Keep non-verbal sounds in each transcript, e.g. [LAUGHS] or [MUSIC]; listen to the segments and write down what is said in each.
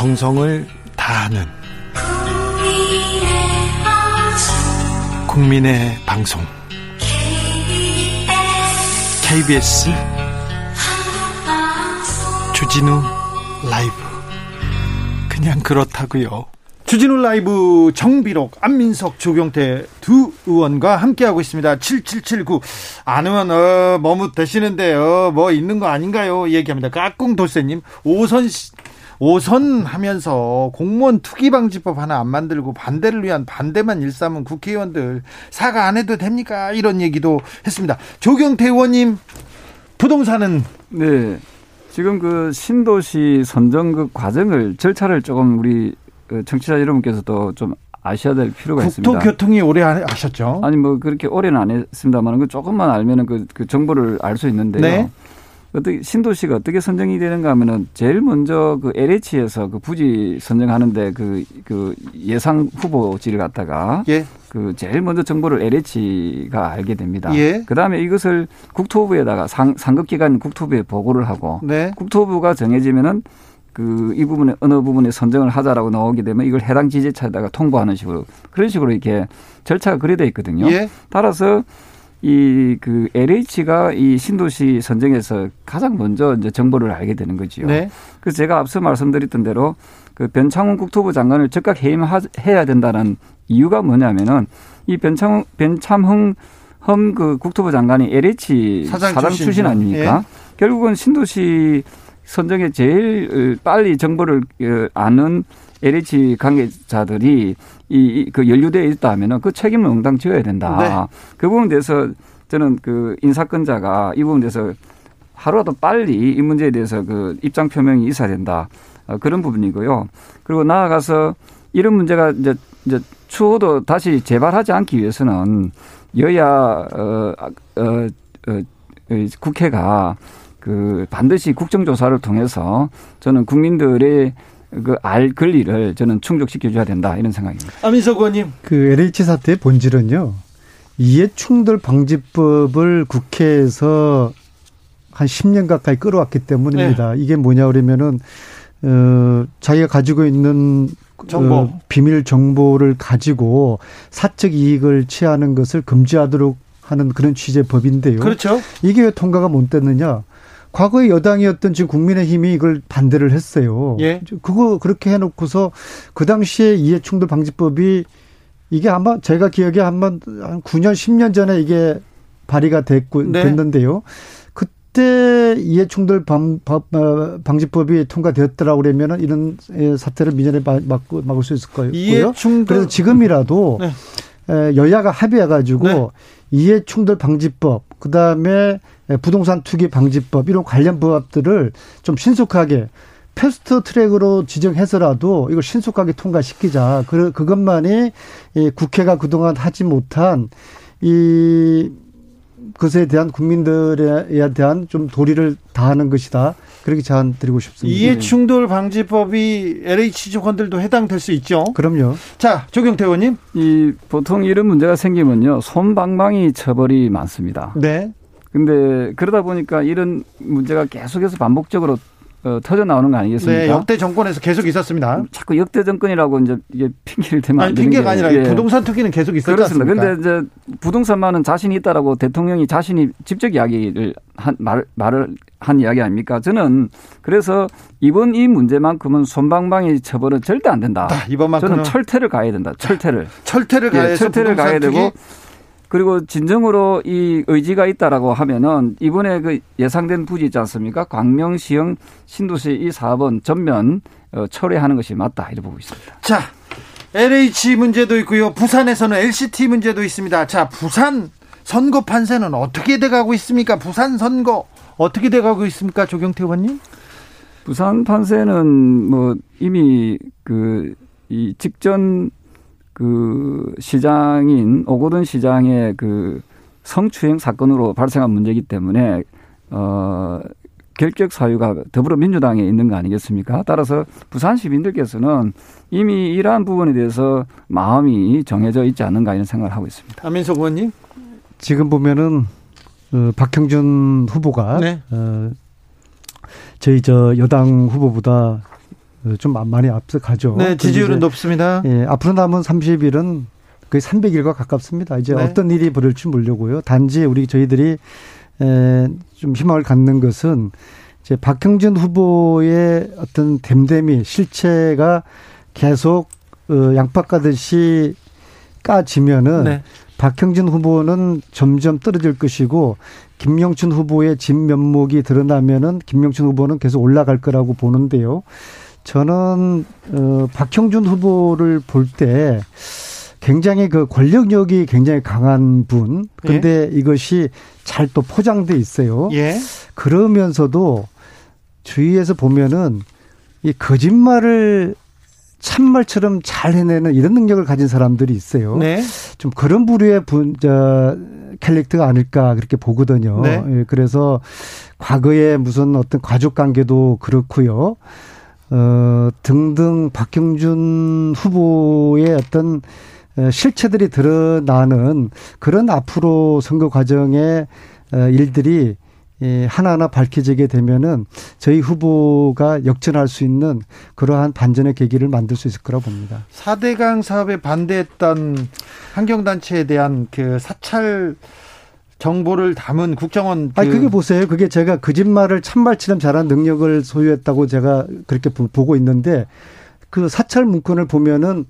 정성을 다하는 국민의 방송 KBS 주진우 라이브 그냥 그렇다고요. 주진우 라이브 정비록 안민석 조경태 두 의원과 함께하고 있습니다. 7779 안 의원 어, 머뭇 되시는데요. 뭐 있는 거 아닌가요? 얘기합니다. 까꿍 돌쇠님 오선 오선 하면서 공무원 투기 방지법 하나 안 만들고 반대를 위한 반대만 일삼은 국회의원들 사과 안 해도 됩니까? 이런 얘기도 했습니다. 조경태 의원님 부동산은 네. 지금 그 신도시 선정 그 과정을 절차를 조금 우리 그 청취자 여러분께서도 좀 아셔야 될 필요가 있습니다. 국토교통이 오래 하셨죠? 아니 뭐 그렇게 오래는 안 했습니다만 그 조금만 알면은 그, 그 정보를 알 수 있는데요. 네. 어떻게 신도시가 어떻게 선정이 되는가 하면은 제일 먼저 그 LH에서 그 부지 선정하는데 그, 그 예상 후보지를 갖다가 예. 그 제일 먼저 정보를 LH가 알게 됩니다. 예. 그 다음에 이것을 국토부에다가 상, 상급기관 국토부에 보고를 하고 네. 국토부가 정해지면은 그 이 부분에 어느 부분에 선정을 하자라고 나오게 되면 이걸 해당 지자체에다가 통보하는 식으로 그런 식으로 이렇게 절차가 그려져 있거든요. 예. 따라서 이 그 LH가 이 신도시 선정에서 가장 먼저 이제 정보를 알게 되는 거지요. 네. 그래서 제가 앞서 말씀드렸던 대로 그 변창훈 국토부 장관을 즉각 해임해야 된다는 이유가 뭐냐면은 이 변창훈 변참흥 험그 국토부 장관이 LH 사장, 사장 출신 아닙니까? 네. 결국은 신도시 선정에 제일 빨리 정보를 어, 아는 LH 관계자들이 이 그 연루되어 있다 하면은 그 책임을 응당 지어야 된다. 네. 그 부분에 대해서 저는 그 인사권자가 이 부분에 대해서 하루라도 빨리 이 문제에 대해서 그 입장 표명이 있어야 된다. 어, 그런 부분이고요. 그리고 나아가서 이런 문제가 이제 이제 추후도 다시 재발하지 않기 위해서는 여야 어, 어, 어, 국회가 그 반드시 국정조사를 통해서 저는 국민들의 그 알 권리를 저는 충족시켜줘야 된다 이런 생각입니다. 아민석 의원님. 그 LH 사태의 본질은요. 이해충돌 방지법을 국회에서 한 10년 가까이 끌어왔기 때문입니다. 네. 이게 뭐냐 그러면은 어 자기가 가지고 있는 정보. 어, 비밀 정보를 가지고 사적 이익을 취하는 것을 금지하도록 하는 그런 취재 법인데요. 그렇죠. 이게 왜 통과가 못 됐느냐? 과거에 여당이었던 지금 국민의힘이 이걸 반대를 했어요. 예. 그거 그렇게 해놓고서 그 당시에 이해충돌 방지법이 이게 아마 제가 기억에 한번 한 9년 10년 전에 이게 발의가 됐고 네. 됐는데요. 그때 이해충돌 방, 어, 방지법이 통과되었더라고 그러면은 이런 사태를 미연에 막고 막을 수 있을 거예요. 이해충돌 그래서 지금이라도 네. 여야가 합의해가지고 네. 이해충돌 방지법 그 다음에 부동산 투기 방지법 이런 관련 법들을 좀 신속하게 패스트 트랙으로 지정해서라도 이걸 신속하게 통과시키자. 그 그것만이 국회가 그동안 하지 못한 이 것에 대한 국민들에 대한 좀 도리를 다하는 것이다. 그렇게 제안 드리고 싶습니다. 이해충돌 방지법이 LH 직원들도 해당될 수 있죠. 그럼요. 자, 조경태 의원님. 이 보통 이런 문제가 생기면요. 솜방망이 처벌이 많습니다. 네. 근데 그러다 보니까 이런 문제가 계속해서 반복적으로 어, 터져 나오는 거 아니겠습니까? 네, 역대 정권에서 계속 있었습니다. 자꾸 역대 정권이라고 이제 이게 핑계를 대면 아니, 핑계가 아니라 예. 부동산 투기는 계속 있었지 그렇습니다. 그런데 이제 부동산만은 자신이 있다라고 대통령이 자신이 직접 이야기를 한 말, 말을 한 이야기 아닙니까? 저는 그래서 이번 이 문제만큼은 손방망이 처벌은 절대 안 된다. 아, 이번만큼은 저는 철퇴를 가야 된다. 철퇴를. 철퇴를 가야 예, 철퇴를 가야 되고 그리고 진정으로 이 의지가 있다라고 하면은 이번에 그 예상된 부지 있지 않습니까? 광명시형 신도시 이 사업은 전면 어, 철회하는 것이 맞다 이렇게 보고 있습니다. 자, LH 문제도 있고요. 부산에서는 LCT 문제도 있습니다. 자, 부산 선거 판세는 어떻게 돼가고 있습니까? 부산 선거 어떻게 돼가고 있습니까, 조경태 의원님? 부산 판세는 뭐 이미 그 이 직전 그 시장인 오고든 시장의 그 성추행 사건으로 발생한 문제이기 때문에 어 결격 사유가 더불어민주당에 있는 거 아니겠습니까? 따라서 부산 시민들께서는 이미 이러한 부분에 대해서 마음이 정해져 있지 않는가 이런 생각을 하고 있습니다. 안민석 의원님 지금 보면은 어, 박형준 후보가 네. 어, 저희 저 여당 후보보다 좀 많이 앞서가죠. 네, 지지율은 높습니다. 예, 앞으로 남은 30일은 거의 300일과 가깝습니다. 이제 네. 어떤 일이 벌일지 모르고요. 단지 우리 저희들이 에, 좀 희망을 갖는 것은 이제 박형준 후보의 어떤 댐댐이 실체가 계속 어, 양파 까듯이 까지면은 네. 박형준 후보는 점점 떨어질 것이고 김영춘 후보의 진면목이 드러나면은 김영춘 후보는 계속 올라갈 거라고 보는데요. 저는 어 박형준 후보를 볼 때 굉장히 그 권력력이 굉장히 강한 분. 근데 예. 이것이 잘 또 포장돼 있어요. 예. 그러면서도 주위에서 보면은 이 거짓말을 참말처럼 잘 해내는 이런 능력을 가진 사람들이 있어요. 네. 좀 그런 부류의 분, 저, 캐릭터가 아닐까 그렇게 보거든요. 네. 예, 그래서 과거에 무슨 어떤 가족 관계도 그렇고요. 어, 등등 박형준 후보의 어떤 어, 실체들이 드러나는 그런 앞으로 선거 과정의 어, 일들이 예, 하나하나 밝혀지게 되면은 저희 후보가 역전할 수 있는 그러한 반전의 계기를 만들 수 있을 거라 봅니다. 4대강 사업에 반대했던 환경단체에 대한 그 사찰 정보를 담은 국정원. 그 아니, 그게 보세요. 그게 제가 거짓말을 참말처럼 잘한 능력을 소유했다고 제가 그렇게 보고 있는데 그 사찰 문건을 보면은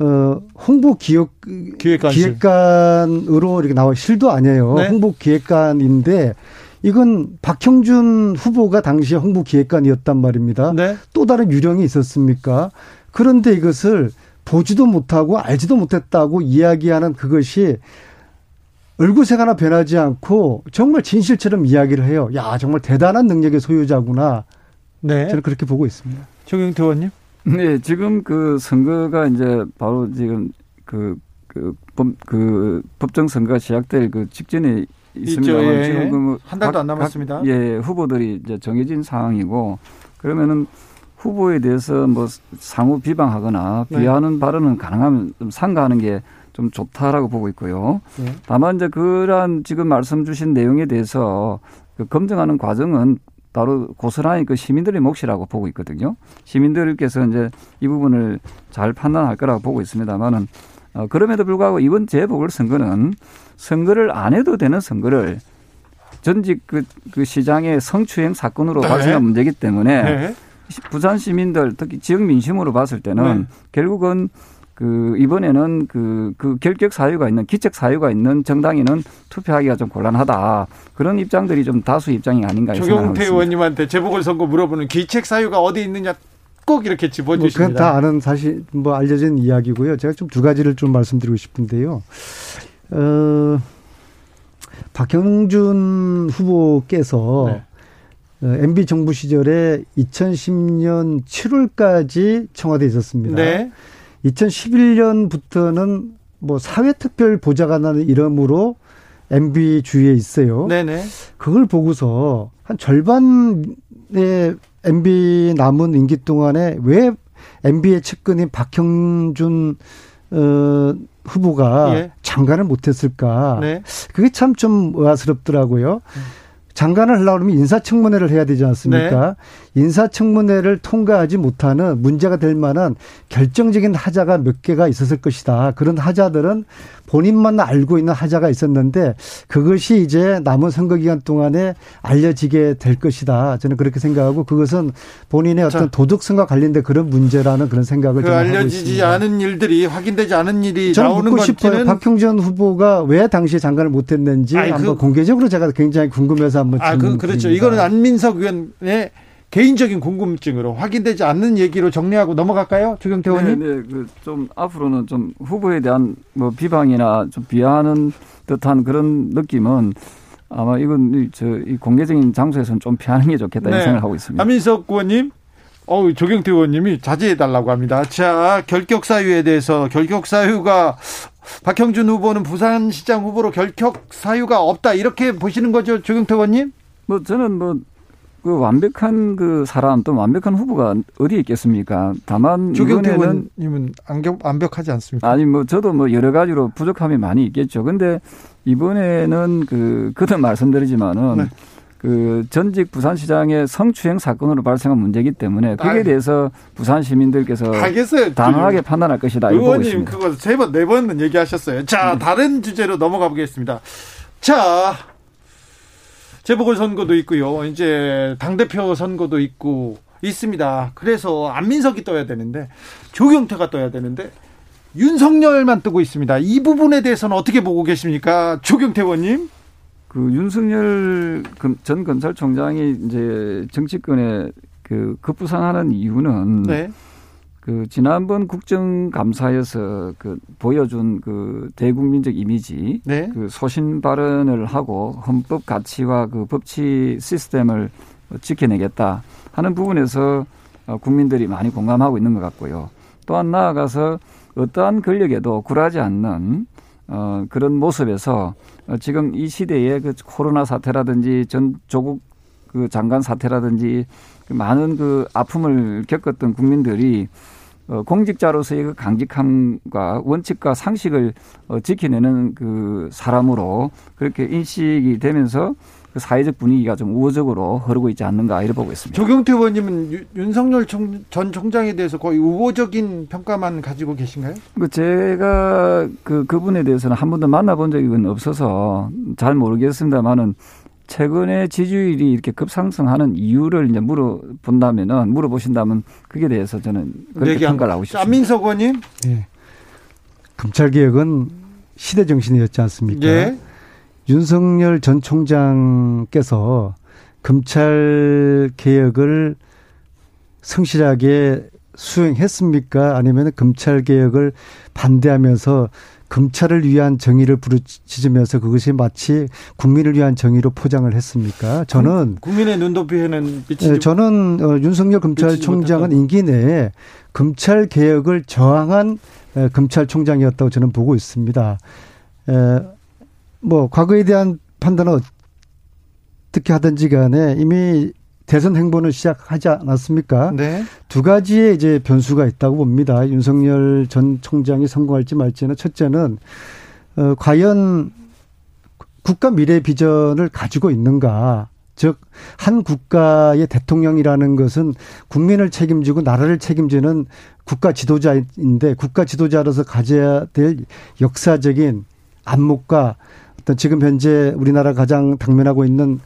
어, 홍보 기획, 기획관 기획관 으로 이렇게 나와 실도 아니에요. 네? 홍보 기획관인데 이건 박형준 후보가 당시에 홍보 기획관이었단 말입니다. 네. 또 다른 유령이 있었습니까? 그런데 이것을 보지도 못하고 알지도 못했다고 이야기하는 그것이 얼굴색 하나 변하지 않고 정말 진실처럼 이야기를 해요. 야, 정말 대단한 능력의 소유자구나. 네. 저는 그렇게 보고 있습니다. 정영태 의원님? 네, 지금 그 선거가 이제 바로 지금 그, 그, 법, 그 법정 선거가 시작될 그 직전에 있습니다. 예, 지금 그 한 달도 안 남았습니다. 각, 예, 후보들이 이제 정해진 상황이고 그러면은 후보에 대해서 뭐 상호 비방하거나 네. 비하하는 발언은 가능하면 좀 상가하는 게 좀 좋다라고 보고 있고요. 네. 다만 이제 그러한 지금 말씀 주신 내용에 대해서 그 검증하는 과정은 바로 고스란히 그 시민들의 몫이라고 보고 있거든요. 시민들께서 이제 이 부분을 잘 판단할 거라고 보고 있습니다만은 어, 그럼에도 불구하고 이번 재보궐선거는 선거를 안 해도 되는 선거를 전직 그, 그 시장의 성추행 사건으로 네. 발생한 문제이기 때문에 네. 부산 시민들 특히 지역 민심으로 봤을 때는 네. 결국은 그 이번에는 그, 그 결격 사유가 있는 기책 사유가 있는 정당에는 투표하기가 좀 곤란하다 그런 입장들이 좀 다수 입장이 아닌가. 조경태 의원님한테 재보궐선거 물어보는 기책 사유가 어디 있느냐 꼭 이렇게 집어주십니다. 뭐 그건 다 아는 사실 뭐 알려진 이야기고요. 제가 좀 두 가지를 좀 말씀드리고 싶은데요. 어, 박형준 후보께서 네. MB 어, 정부 시절에 2010년 7월까지 청와대에 있었습니다. 네. 2011년부터는 뭐 사회특별 보좌관이라는 이름으로 MB 주위에 있어요. 네네. 그걸 보고서 한 절반의 MB 남은 임기 동안에 왜 MB의 측근인 박형준 어, 후보가 예. 장관을 못했을까? 네. 그게 참 좀 의아스럽더라고요. 음. 장관을 하려고 하면 인사청문회를 해야 되지 않습니까? 네. 인사청문회를 통과하지 못하는 문제가 될 만한 결정적인 하자가 몇 개가 있었을 것이다. 그런 하자들은 본인만 알고 있는 하자가 있었는데 그것이 이제 남은 선거 기간 동안에 알려지게 될 것이다. 저는 그렇게 생각하고 그것은 본인의 어떤 도덕성과 관련된 그런 문제라는 그런 생각을 그 알려지지 않은 일들이 확인되지 않은 일이 저는 나오는 묻고 싶어요. 박형전 후보가 왜 당시에 장관을 못했는지 아니, 한번 그, 공개적으로 제가 굉장히 궁금해서 한번 아, 그, 그렇죠. 이거는 안민석 의원의 개인적인 궁금증으로 확인되지 않는 얘기로 정리하고 넘어갈까요, 조경태 의원님? 네, 네. 그좀 앞으로는 좀 후보에 대한 뭐 비방이나 좀 비하하는 듯한 그런 느낌은 아마 이건 저이 공개적인 장소에서는 좀 피하는 게 좋겠다 네. 생각을 하고 있습니다. 안민석 의원님, 어 조경태 의원님이 자제해 달라고 합니다. 자, 결격 사유에 대해서 결격 사유가 박형준 후보는 부산시장 후보로 결격 사유가 없다 이렇게 보시는 거죠, 조경태 의원님? 뭐 저는 뭐 그 완벽한 그 사람 또 완벽한 후보가 어디 있겠습니까? 다만 조경태 의원님은 완벽하지 않습니까? 아니 뭐 저도 뭐 여러 가지로 부족함이 많이 있겠죠. 근데 이번에는 그 그도 말씀드리지만은 네. 그 전직 부산시장의 성추행 사건으로 발생한 문제이기 때문에 거기에 대해서 부산 시민들께서 알겠어요. 단호하게 판단할 것이다. 의원님 그거 세 번 네 번은 얘기하셨어요. 자 음. 다른 주제로 넘어가 보겠습니다. 자 재보궐 선거도 있고요. 이제 당 대표 선거도 있고 있습니다. 그래서 안민석이 떠야 되는데 조경태가 떠야 되는데 윤석열만 뜨고 있습니다. 이 부분에 대해서는 어떻게 보고 계십니까, 조경태 의원님? 그 윤석열 전 검찰총장이 이제 정치권에 그 급부상하는 이유는 네. 그 지난번 국정감사에서 그 보여준 그 대국민적 이미지, 네. 그 소신 발언을 하고 헌법 가치와 그 법치 시스템을 지켜내겠다 하는 부분에서 국민들이 많이 공감하고 있는 것 같고요. 또한 나아가서 어떠한 권력에도 굴하지 않는 어, 그런 모습에서 지금 이 시대에 그 코로나 사태라든지 전 조국 그 장관 사태라든지 그 많은 그 아픔을 겪었던 국민들이 어, 공직자로서의 그 강직함과 원칙과 상식을 어, 지켜내는 그 사람으로 그렇게 인식이 되면서 그 사회적 분위기가 좀 우호적으로 흐르고 있지 않는가 이렇게 보고 있습니다. 조경태 의원님은 윤석열 총, 전 총장에 대해서 거의 우호적인 평가만 가지고 계신가요? 그 제가 그 그분에 대해서는 한 번도 만나본 적이 없어서 잘 모르겠습니다만은 최근에 지지율이 이렇게 급상승하는 이유를 이제 물어본다면은 물어보신다면 그게 대해서 저는 그렇게 평가를 하고 싶습니다. 안민석 의원님, 네. 검찰 개혁은 시대 정신이었지 않습니까? 예. 윤석열 전 총장께서 검찰 개혁을 성실하게 수행했습니까? 아니면 검찰 개혁을 반대하면서 검찰을 위한 정의를 부르짖으면서 그것이 마치 국민을 위한 정의로 포장을 했습니까? 저는 국민의 눈높이에는 미치지 네, 저는 어, 윤석열 검찰총장은 임기 내에 검찰 개혁을 저항한 검찰총장이었다고 저는 보고 있습니다. 뭐 과거에 대한 판단은 어떻게 하든지 간에 이미 대선 행보는 시작하지 않았습니까? 네. 두 가지의 이제 변수가 있다고 봅니다. 윤석열 전 총장이 성공할지 말지는 첫째는 어 과연 국가 미래 비전을 가지고 있는가? 즉, 한 국가의 대통령이라는 것은 국민을 책임지고 나라를 책임지는 국가 지도자인데 국가 지도자로서 가져야 될 역사적인 안목과 어떤 지금 현재 우리나라 가장 당면하고 있는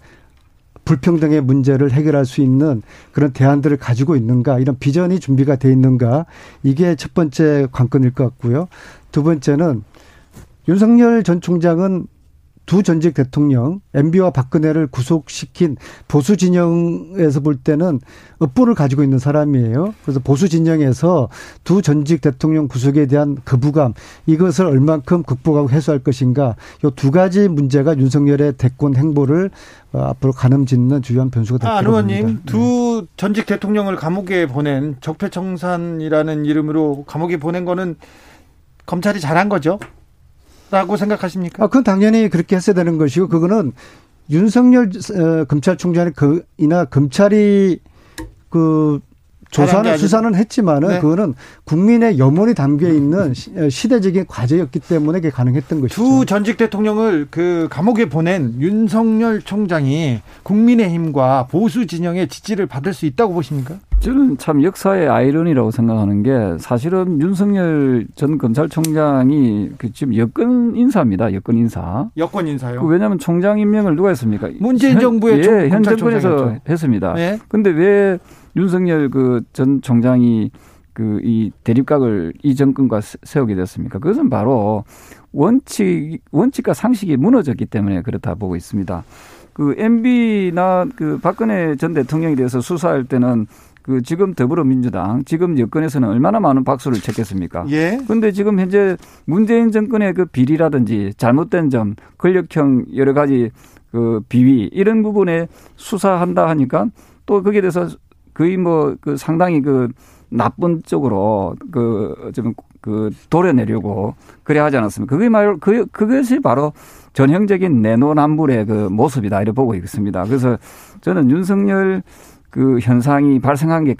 불평등의 문제를 해결할 수 있는 그런 대안들을 가지고 있는가 이런 비전이 준비가 돼 있는가 이게 첫 번째 관건일 것 같고요. 두 번째는 윤석열 전 총장은 두 전직 대통령 MB와 박근혜를 구속시킨 보수 진영에서 볼 때는 업보를 가지고 있는 사람이에요. 그래서 보수 진영에서 두 전직 대통령 구속에 대한 거부감 이것을 얼만큼 극복하고 해소할 것인가 이두 가지 문제가 윤석열의 대권 행보를 어, 앞으로 가늠짓는 주요한 변수가 될 거라고 아. 의원님 두 네. 전직 대통령을 감옥에 보낸 적폐청산이라는 이름으로 감옥에 보낸 거는 검찰이 잘한 거죠? 라고 생각하십니까? 아, 그건 당연히 그렇게 했어야 되는 것이고, 그거는 윤석열 어, 검찰총장이 그, 이나 검찰이 그 조사는 수사는 했지만은 네. 그거는 국민의 염원이 담겨 있는 어, 시대적인 과제였기 때문에 그게 가능했던 것이죠. 두 전직 대통령을 그 감옥에 보낸 윤석열 총장이 국민의힘과 보수 진영의 지지를 받을 수 있다고 보십니까? 저는 참 역사의 아이러니라고 생각하는 게 사실은 윤석열 전 검찰총장이 그 지금 여권 인사입니다. 여권 인사. 여권 인사요. 그 왜냐하면 총장 임명을 누가 했습니까? 문재인 정부의 예, 현 정권에서 했습니다. 네. 근데 왜 윤석열 그 전 총장이 그 이 대립각을 이 정권과 세우게 됐습니까? 그것은 바로 원칙 원칙과 상식이 무너졌기 때문에 그렇다 보고 있습니다. 그 MB나 그 박근혜 전 대통령에 대해서 수사할 때는 그 지금 더불어민주당 지금 여권에서는 얼마나 많은 박수를 쳤겠습니까? 예. 근데 지금 현재 문재인 정권의 그 비리라든지 잘못된 점, 권력형 여러 가지 그 비위 이런 부분에 수사한다 하니까 또 거기에 대해서 거의 뭐 그 상당히 그 나쁜 쪽으로 그좀그 도려내려고 그래 하지 않았습니까? 그게 말 그, 그것이 바로 전형적인 내노남불의 그 모습이다 이렇게 보고 있습니다. 그래서 저는 윤석열 그 현상이 발생한 게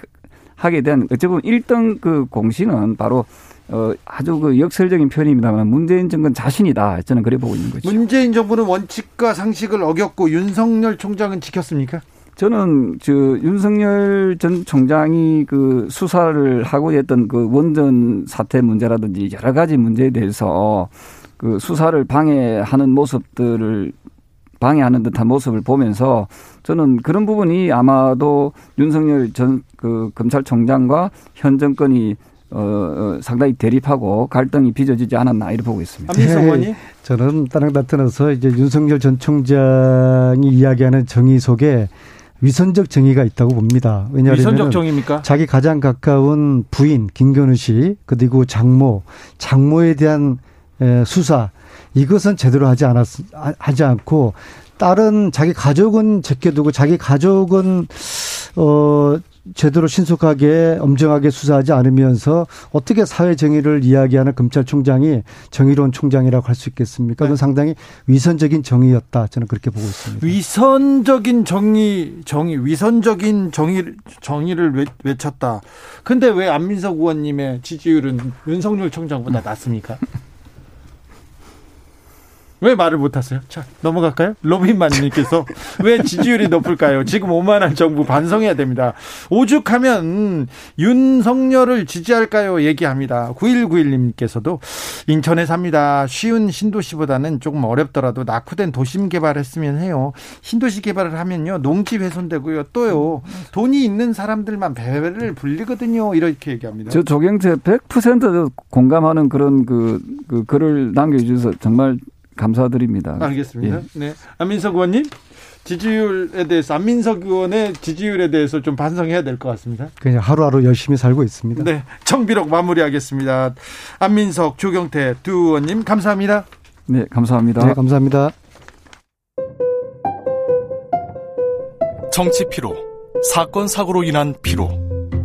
하게 된 어찌 보면 1등 그 공신은 바로 어, 아주 그 역설적인 표현입니다만 문재인 정권 자신이다. 저는 그래 보고 있는 거죠. 문재인 정부는 원칙과 상식을 어겼고 윤석열 총장은 지켰습니까? 저는 저 윤석열 전 총장이 그 수사를 하고 했던 그 원전 사태 문제라든지 여러 가지 문제에 대해서 그 수사를 방해하는 모습들을 방해하는 듯한 모습을 보면서 저는 그런 부분이 아마도 윤석열 전 그 검찰총장과 현 정권이 어, 어, 상당히 대립하고 갈등이 빚어지지 않았나 이렇게 보고 있습니다. 의원님? 네, 저는 다른 다트어서 이제 윤석열 전 총장이 이야기하는 정의 속에 위선적 정의가 있다고 봅니다. 왜냐하면 위선적 정의입니까? 자기 가장 가까운 부인 김건우 씨 그리고 장모, 장모에 대한 수사 이것은 제대로 하지 않았 하지 않고 다른 자기 가족은 제껴두고 자기 가족은 어 제대로 신속하게 엄정하게 수사하지 않으면서 어떻게 사회 정의를 이야기하는 검찰총장이 정의로운 총장이라고 할 수 있겠습니까? 그건 네. 상당히 위선적인 정의였다. 저는 그렇게 보고 있습니다. 위선적인 정의, 정의, 위선적인 정의, 정의를 외쳤다. 근데 왜 안민석 의원님의 지지율은 윤석열 총장보다 낮습니까? 왜 말을 못하세요? 자, 넘어갈까요? 로빈만님께서 [LAUGHS] 왜 지지율이 높을까요? 지금 오만한 정부 반성해야 됩니다. 오죽하면 윤석열을 지지할까요? 얘기합니다. 9191님께서도 인천에 삽니다. 쉬운 신도시보다는 조금 어렵더라도 낙후된 도심 개발했으면 해요. 신도시 개발을 하면요. 농지 훼손되고요. 또요. 돈이 있는 사람들만 배를 불리거든요. 이렇게 얘기합니다. 저 조경태 100% 공감하는 그런 그, 그 글을 남겨주셔서 정말 감사드립니다. 알겠습니다. 예. 네. 안민석 의원님 지지율에 대해서 안민석 의원의 지지율에 대해서 좀 반성해야 될 것 같습니다. 그냥 하루하루 열심히 살고 있습니다. 네. 청비록 마무리하겠습니다. 안민석, 조경태 두 의원님 감사합니다. 네, 감사합니다. 네, 감사합니다. 정치 피로, 사건 사고로 인한 피로,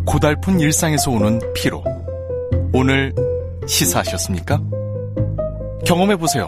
고달픈 일상에서 오는 피로. 오늘 시사하셨습니까? 경험해 보세요.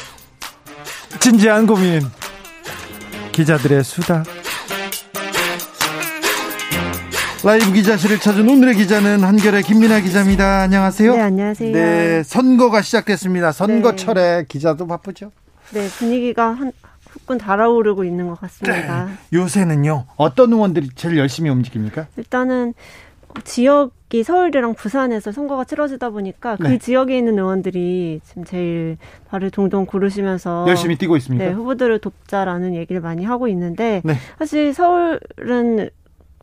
진지한 고민 기자들의 수다 라이브 기자실을 찾은 오늘의 기자는 한결의 김민아 기자입니다. 안녕하세요. 네, 안녕하세요. 네, 선거가 시작됐습니다. 선거철에 네. 기자도 바쁘죠? 네, 분위기가 한 후끈 달아오르고 있는 것 같습니다. 네. 요새는요, 어떤 의원들이 제일 열심히 움직입니까? 일단은 지역이 서울이랑 부산에서 선거가 치러지다 보니까 그 네. 지역에 있는 의원들이 지금 제일 발을 동동 구르시면서 열심히 뛰고 있습니다. 네, 후보들을 돕자라는 얘기를 많이 하고 있는데 네. 사실 서울은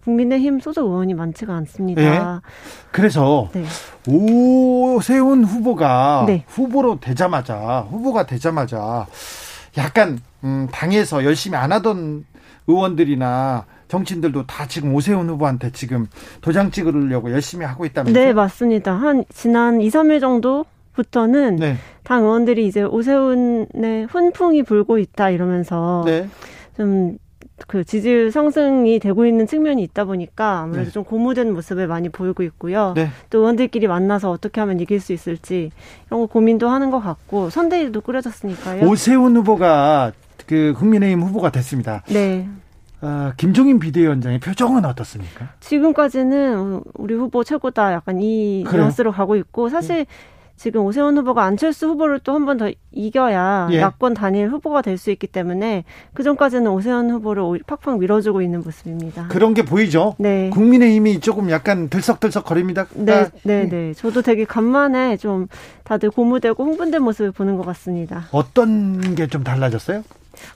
국민의힘 소속 의원이 많지가 않습니다. 네. 그래서 네. 오세훈 후보가 네. 후보로 되자마자 후보가 되자마자 약간 음, 당에서 열심히 안 하던 의원들이나 정치인들도 다 지금 오세훈 후보한테 지금 도장 찍으려고 열심히 하고 있다면서요? 네, 맞습니다. 한 지난 2, 3일 정도 부터는 네. 당 의원들이 이제 오세훈의 훈풍이 불고 있다 이러면서 네. 좀그 지지율 상승이 되고 있는 측면이 있다 보니까 아무래도 네. 좀 고무된 모습을 많이 보이고 있고요. 네. 또 의원들끼리 만나서 어떻게 하면 이길 수 있을지 이런 거 고민도 하는 것 같고 선대위도 꾸려졌으니까요. 오세훈 후보가 그 국민의힘 후보가 됐습니다. 네. 어, 김종인 비대위원장의 표정은 어떻습니까? 지금까지는 우리 후보 최고다 약간 이 뉘앙스로 가고 있고 사실 네. 지금 오세훈 후보가 안철수 후보를 또 한 번 더 이겨야 예. 야권 단일 후보가 될 수 있기 때문에 그 전까지는 오세훈 후보를 팍팍 밀어주고 있는 모습입니다. 그런 게 보이죠? 네. 국민의힘이 조금 약간 들썩들썩 거립니다. 네, 아, 네, 네. 저도 되게 간만에 좀 다들 고무되고 흥분된 모습을 보는 것 같습니다. 어떤 게 좀 달라졌어요?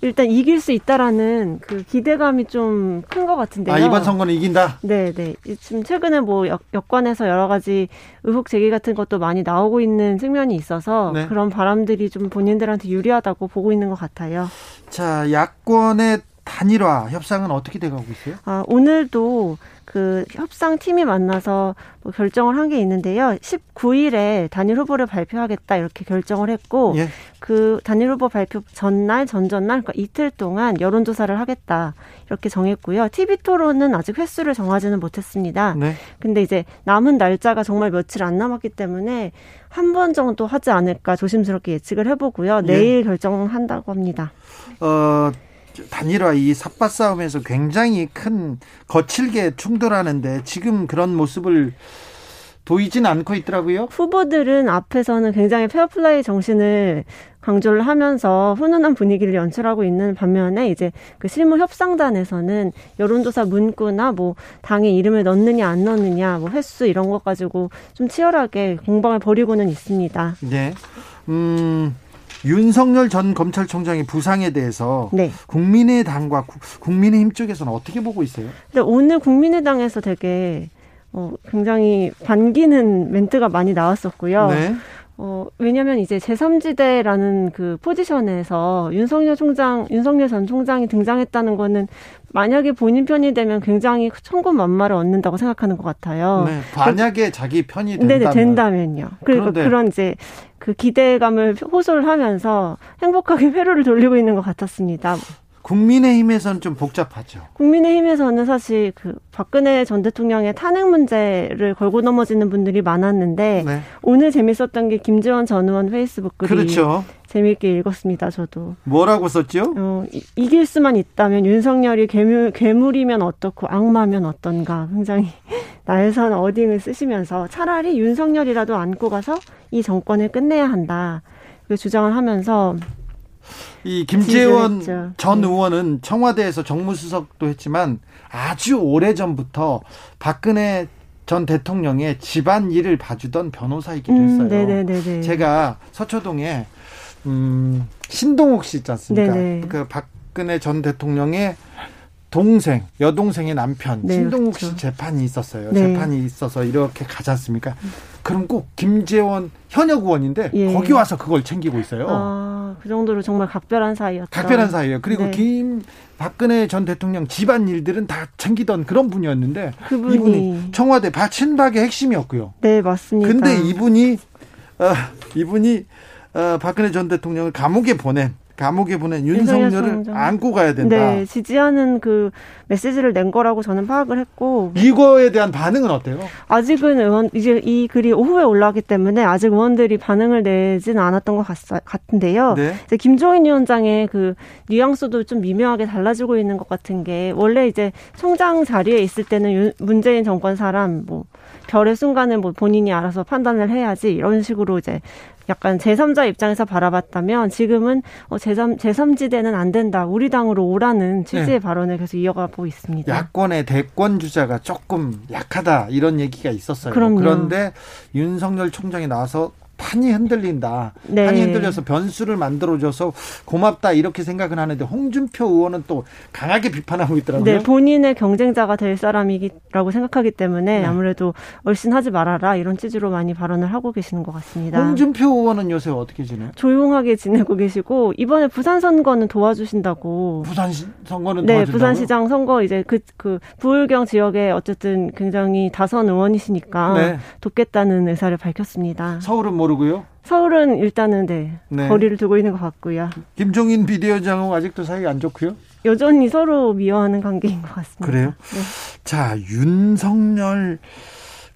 일단 이길 수 있다라는 그 기대감이 좀 큰 것 같은데요. 아, 이번 선거는 이긴다? 네, 네. 지금 최근에 뭐 여, 여권에서 여러 가지 의혹 제기 같은 것도 많이 나오고 있는 측면이 있어서 네. 그런 바람들이 좀 본인들한테 유리하다고 보고 있는 것 같아요. 자, 야권의 단일화 협상은 어떻게 돼가고 있어요? 아, 오늘도 그 협상 팀이 만나서 뭐 결정을 한 게 있는데요. 19일에 단일 후보를 발표하겠다 이렇게 결정을 했고 예. 그 단일 후보 발표 전날, 전전날 그러니까 이틀 동안 여론 조사를 하겠다 이렇게 정했고요. TV 토론은 아직 횟수를 정하지는 못했습니다. 네. 근데 이제 남은 날짜가 정말 며칠 안 남았기 때문에 한 번 정도 하지 않을까 조심스럽게 예측을 해보고요. 예. 내일 결정한다고 합니다. 어. 단일화 이 삽바 싸움에서 굉장히 큰 거칠게 충돌하는데 지금 그런 모습을 보이진 않고 있더라고요. 후보들은 앞에서는 굉장히 페어플레이 정신을 강조를 하면서 훈훈한 분위기를 연출하고 있는 반면에 이제 그 실무 협상단에서는 여론조사 문구나 뭐 당의 이름을 넣느냐 안 넣느냐 뭐 횟수 이런 것 가지고 좀 치열하게 공방을 벌이고는 있습니다. 네. 음. 윤석열 전 검찰총장의 부상에 대해서 네. 국민의당과 국민의힘 쪽에서는 어떻게 보고 있어요? 근데 오늘 국민의당에서 되게 어, 굉장히 반기는 멘트가 많이 나왔었고요. 네. 어, 왜냐면 이제 제3지대라는 그 포지션에서 윤석열 총장, 윤석열 전 총장이 등장했다는 거는 만약에 본인 편이 되면 굉장히 천군만마를 얻는다고 생각하는 것 같아요. 네, 만약에 그, 자기 편이 된다면. 네네, 된다면요. 그리고 그런 이제 그 기대감을 호소를 하면서 행복하게 [LAUGHS] 회로를 돌리고 있는 것 같았습니다. 국민의힘에서는 좀 복잡하죠. 국민의힘에서는 사실 그 박근혜 전 대통령의 탄핵 문제를 걸고 넘어지는 분들이 많았는데 네. 오늘 재밌었던 게 김재원 전 의원 페이스북 글이 그렇죠. 재미있게 읽었습니다. 저도 뭐라고 썼죠? 어, 이, 길 수만 있다면 윤석열이 괴물 괴물이면 어떻고 악마면 어떤가 굉장히 [LAUGHS] 날선 어딩을 쓰시면서 차라리 윤석열이라도 안고 가서 이 정권을 끝내야 한다. 그 주장을 하면서 이 김재원 전 네. 의원은 청와대에서 정무수석도 했지만 아주 오래 전부터 박근혜 전 대통령의 집안 일을 봐주던 변호사이기도 음, 했어요. 네네네네. 제가 서초동에 음, 신동욱 씨 있지 않습니까? 네네. 그 박근혜 전 대통령의 동생, 여동생의 남편 네, 신동욱 그렇죠. 씨 재판이 있었어요. 네. 재판이 있어서 이렇게 가지 않습니까? 그럼 꼭 김재원 현역 의원인데 예. 거기 와서 그걸 챙기고 있어요. 아, 그 정도로 정말 각별한 사이였다. 각별한 사이예요. 그리고 네. 김 박근혜 전 대통령 집안 일들은 다 챙기던 그런 분이었는데 그분이 이분이 청와대 바친박의 핵심이었고요. 네, 맞습니다. 근데 이분이 어, 이분이 어, 박근혜 전 대통령을 감옥에 보낸 감옥에 보낸 윤석열을 안고 가야 된다. 네, 지지하는 그 메시지를 낸 거라고 저는 파악을 했고 이거에 대한 반응은 어때요? 아직은 의원 이제 이 글이 오후에 올라왔기 때문에 아직 의원들이 반응을 내지는 않았던 것 같, 같은데요. 네. 이제 김종인 위원장의 그 뉘앙스도 좀 미묘하게 달라지고 있는 것 같은 게 원래 이제 총장 자리에 있을 때는 윤, 문재인 정권 사람 뭐 별의 순간을 뭐 본인이 알아서 판단을 해야지 이런 식으로 이제 약간 제3자 입장에서 바라봤다면 지금은 어, 제3, 제3지대는 안 된다. 우리 당으로 오라는 취지의 네. 발언을 계속 이어가고 있습니다. 야권의 대권 주자가 조금 약하다. 이런 얘기가 있었어요. 그럼요. 그런데 윤석열 총장이 나와서 판이 흔들린다. 네. 판이 흔들려서 변수를 만들어줘서 고맙다 이렇게 생각은 하는데 홍준표 의원은 또 강하게 비판하고 있더라고요. 네, 본인의 경쟁자가 될 사람이라고 생각하기 때문에 네. 아무래도 얼씬하지 말아라 이런 취지로 많이 발언을 하고 계시는 것 같습니다. 홍준표 의원은 요새 어떻게 지내요? 조용하게 지내고 계시고 이번에 부산 선거는 도와주신다고. 부산 선거는 네, 부산시장 선거 이제 그, 그 부울경 지역에 어쨌든 굉장히 다선 의원이시니까 네. 돕겠다는 의사를 밝혔습니다. 서울은 모르 모르고요? 서울은 일단은 네, 네. 거리를 두고 있는 것 같고요. 김종인 비대위원장은 아직도 사이가 안 좋고요? 여전히 서로 미워하는 관계인 것 같습니다. 그래요? 네. 자, 윤석열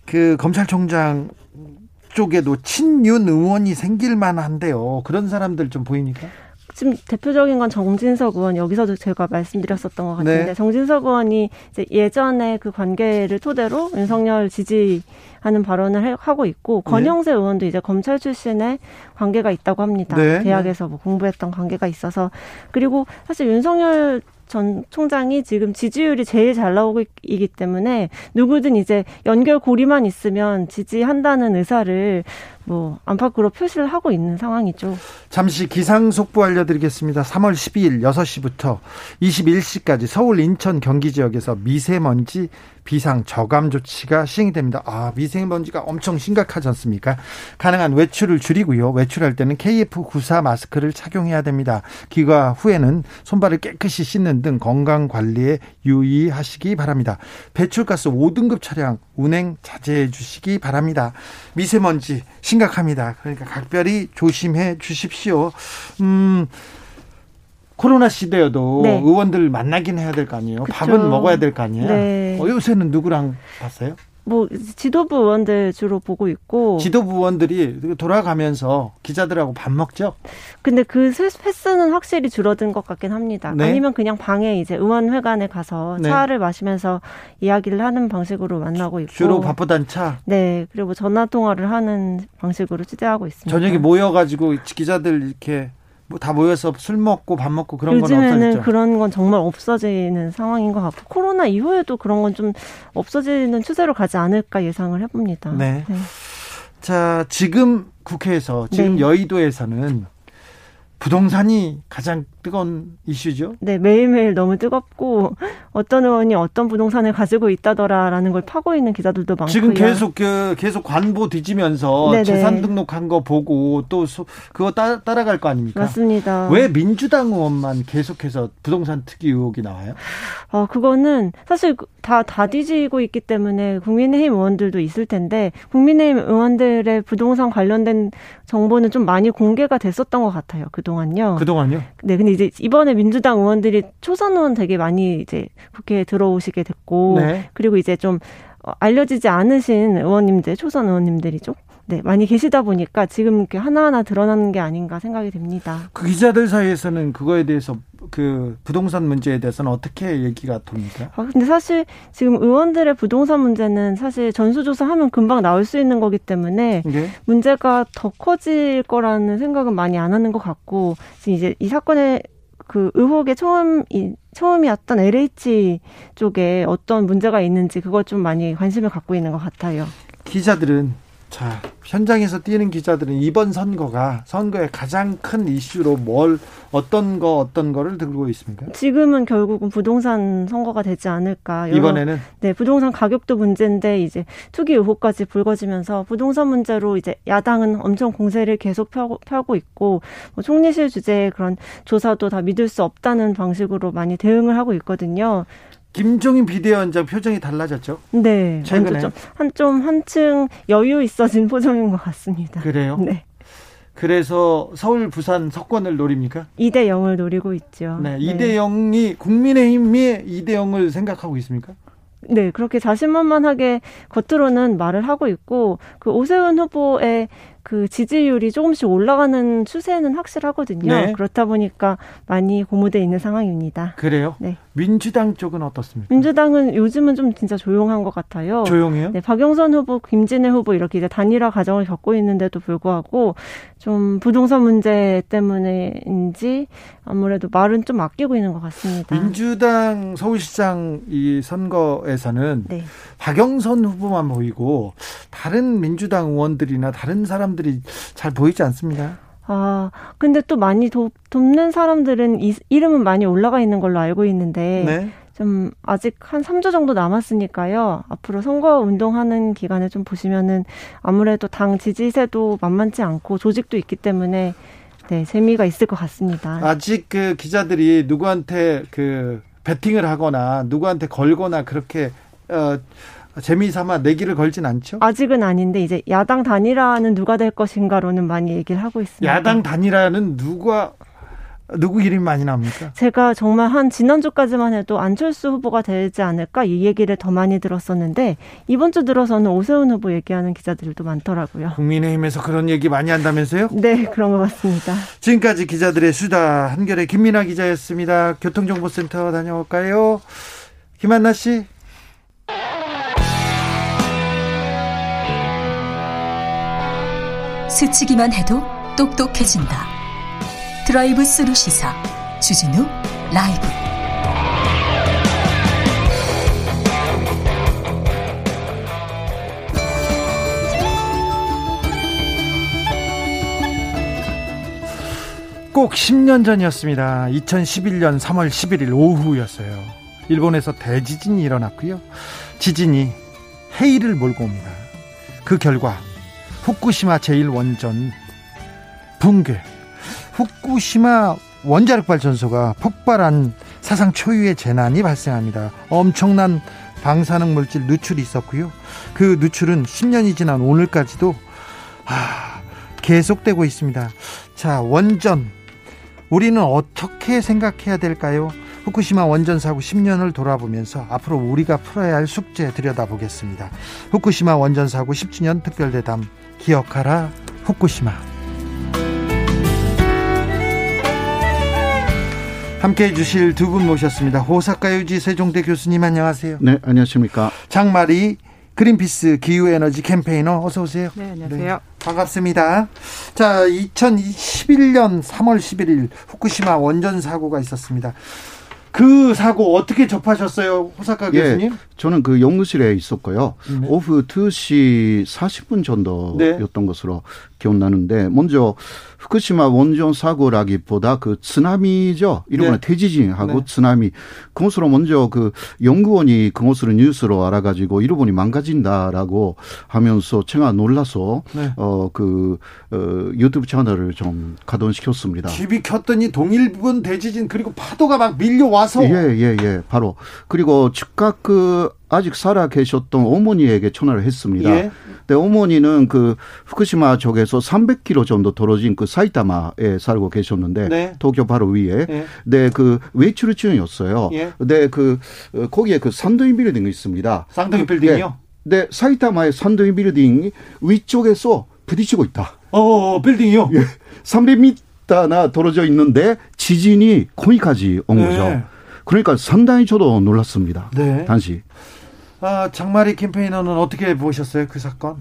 그 검찰총장 쪽에도 친윤 의원이 생길 만한데요. 그런 사람들 좀 보입니까? 지금 대표적인 건 정진석 의원 여기서도 제가 말씀드렸었던 것 같은데 네. 정진석 의원이 이제 예전에 그 관계를 토대로 윤석열 지지하는 발언을 하고 있고 네. 권영세 네. 의원도 이제 검찰 출신의 관계가 있다고 합니다. 네. 대학에서 뭐 공부했던 관계가 있어서 그리고 사실 윤석열 전 총장이 지금 지지율이 제일 잘 나오고 있기 때문에 누구든 이제 연결 고리만 있으면 지지한다는 의사를 뭐 안팎으로 표시를 하고 있는 상황이죠. 잠시 기상 속보 알려드리겠습니다. 3월 12일 6시부터 21시까지 서울, 인천, 경기 지역에서 미세먼지 비상 저감 조치가 시행이 됩니다. 아, 미세먼지가 엄청 심각하지 않습니까? 가능한 외출을 줄이고요. 외출할 때는 KF94 마스크를 착용해야 됩니다. 귀가 후에는 손발을 깨끗이 씻는 등 건강 관리에 유의하시기 바랍니다. 배출가스 5등급 차량 운행 자제해 주시기 바랍니다. 미세먼지 심각합니다. 그러니까 각별히 조심해 주십시오. 음, 코로나 시대여도 네. 의원들 만나긴 해야 될 거 아니에요. 그쵸. 밥은 먹어야 될 거 아니에요. 네. 어, 요새는 누구랑 봤어요? 뭐 지도부 의원들 주로 보고 있고 지도부 의원들이 돌아가면서 기자들하고 밥 먹죠. 근데 그 횟수는 확실히 줄어든 것 같긴 합니다. 네. 아니면 그냥 방에 이제 의원회관에 가서 네. 차를 마시면서 이야기를 하는 방식으로 만나고 있고 주로 바쁘단 차. 네 그리고 전화 통화를 하는 방식으로 취재하고 있습니다. 저녁에 모여가지고 기자들 이렇게 뭐 다 모여서 술 먹고 밥 먹고 그런 건 없어졌죠. 그런 건 정말 없어지는 상황인 것 같고 코로나 이후에도 그런 건 좀 없어지는 추세로 가지 않을까 예상을 해봅니다. 네. 네. 자 지금 국회에서 지금 네. 여의도에서는 부동산이 가장 뜨거운 이슈죠. 네, 매일매일 너무 뜨겁고 어떤 의원이 어떤 부동산을 가지고 있다더라라는 걸 파고 있는 기자들도 많고요. 지금 계속 그 계속 관보 뒤지면서 네네. 재산 등록한 거 보고 또 소, 그거 따, 따라갈 거 아닙니까? 맞습니다. 왜 민주당 의원만 계속해서 부동산 특이 의혹이 나와요? 어, 그거는 사실 다, 다 뒤지고 있기 때문에 국민의힘 의원들도 있을 텐데 국민의힘 의원들의 부동산 관련된 정보는 좀 많이 공개가 됐었던 것 같아요. 그동안요. 그동안요? 네, 근데 이제 이번에 민주당 의원들이 초선 의원 되게 많이 이제 국회에 들어오시게 됐고 네. 그리고 이제 좀 어, 알려지지 않으신 의원님들 초선 의원님들이죠. 네, 많이 계시다 보니까 지금 이렇게 하나하나 드러나는 게 아닌가 생각이 됩니다. 그 기자들 사이에서는 그거에 대해서 그 부동산 문제에 대해서는 어떻게 얘기가 돕니까? 아, 근데 사실 지금 의원들의 부동산 문제는 사실 전수조사하면 금방 나올 수 있는 거기 때문에 네. 문제가 더 커질 거라는 생각은 많이 안 하는 것 같고 지금 이제 이 사건의 그 의혹의 처음 이 처음이었던 LH 쪽에 어떤 문제가 있는지 그걸 좀 많이 관심을 갖고 있는 것 같아요. 기자들은 자, 현장에서 뛰는 기자들은 이번 선거가 선거의 가장 큰 이슈로 뭘 어떤 거 어떤 거를 들고 있습니까? 지금은 결국은 부동산 선거가 되지 않을까. 여러, 이번에는 네, 부동산 가격도 문제인데 이제 투기 의혹까지 불거지면서 부동산 문제로 이제 야당은 엄청 공세를 계속 펴고, 펴고 있고 뭐 총리실 주제에 그런 조사도 다 믿을 수 없다는 방식으로 많이 대응을 하고 있거든요. 김종인 비대위원장 표정이 달라졌죠? 네. 최근에 한좀 한층 여유 있어진 [LAUGHS] 표정인 것 같습니다. 그래요? 네. 그래서 서울 부산 석권을 노립니까? 2대 0을 노리고 있죠. 네. 2대 0이 국민의힘이 2대 0을 생각하고 있습니까? 네, 그렇게 자신만만하게 겉으로는 말을 하고 있고 그 오세훈 후보의 그 지지율이 조금씩 올라가는 추세는 확실하거든요. 네. 그렇다 보니까 많이 고무돼 있는 상황입니다. 그래요? 네. 민주당 쪽은 어떻습니까? 민주당은 요즘은 좀 진짜 조용한 것 같아요. 조용해요? 네, 박영선 후보, 김진애 후보 이렇게 이제 단일화 과정을 겪고 있는데도 불구하고 좀 부동산 문제 때문에인지 아무래도 말은 좀 아끼고 있는 것 같습니다. 민주당 서울시장 이 선거에서는 네. 박영선 후보만 보이고 다른 민주당 의원들이나 다른 사람 들이 잘 보이지 않습니다. 아, 근데 또 많이 도, 돕는 사람들은 이, 이름은 많이 올라가 있는 걸로 알고 있는데 네. 좀 아직 한 3주 정도 남았으니까요. 앞으로 선거 운동하는 기간에 좀 보시면은 아무래도 당 지지세도 만만치 않고 조직도 있기 때문에 네, 재미가 있을 것 같습니다. 아직 그 기자들이 누구한테 그 배팅을 하거나 누구한테 걸거나 그렇게 어 재미삼아 내기를 걸진 않죠? 아직은 아닌데 이제 야당 단일화는 누가 될 것인가로는 많이 얘기를 하고 있습니다. 야당 단일화는 누가 누구 이름이 많이 나옵니까? 제가 정말 한 지난주까지만 해도 안철수 후보가 되지 않을까 이 얘기를 더 많이 들었었는데 이번 주 들어서는 오세훈 후보 얘기하는 기자들도 많더라고요. 국민의힘에서 그런 얘기 많이 한다면서요? 네, 그런 것 같습니다. 지금까지 기자들의 수다 한결의 김민아 기자였습니다. 교통정보센터 다녀올까요? 김한나 씨. 스치기만 해도 똑똑해진다. 드라이브 스루 시사 주진우 라이브 꼭 10년 전이었습니다. 2011년 3월 11일 오후였어요. 일본에서 대지진이 일어났고요. 지진이 해일을 몰고 옵니다. 그 결과 후쿠시마 제1원전 붕괴, 후쿠시마 원자력 발전소가 폭발한 사상 초유의 재난이 발생합니다. 엄청난 방사능 물질 누출이 있었고요. 그 누출은 10년이 지난 오늘까지도 아, 계속되고 있습니다. 자, 원전 우리는 어떻게 생각해야 될까요? 후쿠시마 원전 사고 10년을 돌아보면서 앞으로 우리가 풀어야 할 숙제 들여다보겠습니다. 후쿠시마 원전 사고 10주년 특별대담 기억하라 후쿠시마. 함께 해 주실 두 분 모셨습니다. 호사카 유지 세종대 교수님 안녕하세요. 네, 안녕하십니까. 장마리 그린피스 기후에너지 캠페이너 어서 오세요. 네, 안녕하세요. 네, 반갑습니다. 자, 2011년 3월 11일 후쿠시마 원전 사고가 있었습니다. 그 사고 어떻게 접하셨어요, 호사카 예, 교수님? 저는 그 연구실에 있었고요. 네. 오후 2시 40분 정도였던 네. 것으로 기억나는데 먼저 후쿠시마 원전 사고라기보다 그 쓰나미죠. 이른바 네. 대지진하고 네. 쓰나미. 그것으로 먼저 그 연구원이 그것으로 뉴스로 알아가지고 일본이 망가진다라고 하면서 제가 놀라서 네. 어그 어, 유튜브 채널을 좀 가동시켰습니다. TV 켰더니 동일본 대지진 그리고 파도가 막 밀려와서 예예예 예, 예. 바로 그리고 즉각 그 아직 살아 계셨던 어머니에게 전화를 했습니다. 예. 근데 어머니는 그 후쿠시마 쪽에서 300km 정도 떨어진 그 사이타마에 살고 계셨는데 네. 도쿄 바로 위에. 예. 네, 그 외출 중이었어요. 예. 네, 그 어, 거기에 그 산도인 빌딩이 있습니다. 산도인 빌딩이요? 네, 네 사이타마의 산도인 빌딩이 위쪽에서 부딪히고 있다. 어, 어, 어 빌딩이요? 예. 300m나 떨어져 있는데 지진이 거기까지 온 네. 거죠. 그러니까 상당히 저도 놀랐습니다. 네. 당시. 아, 장마리 캠페이너는 어떻게 보셨어요 그 사건?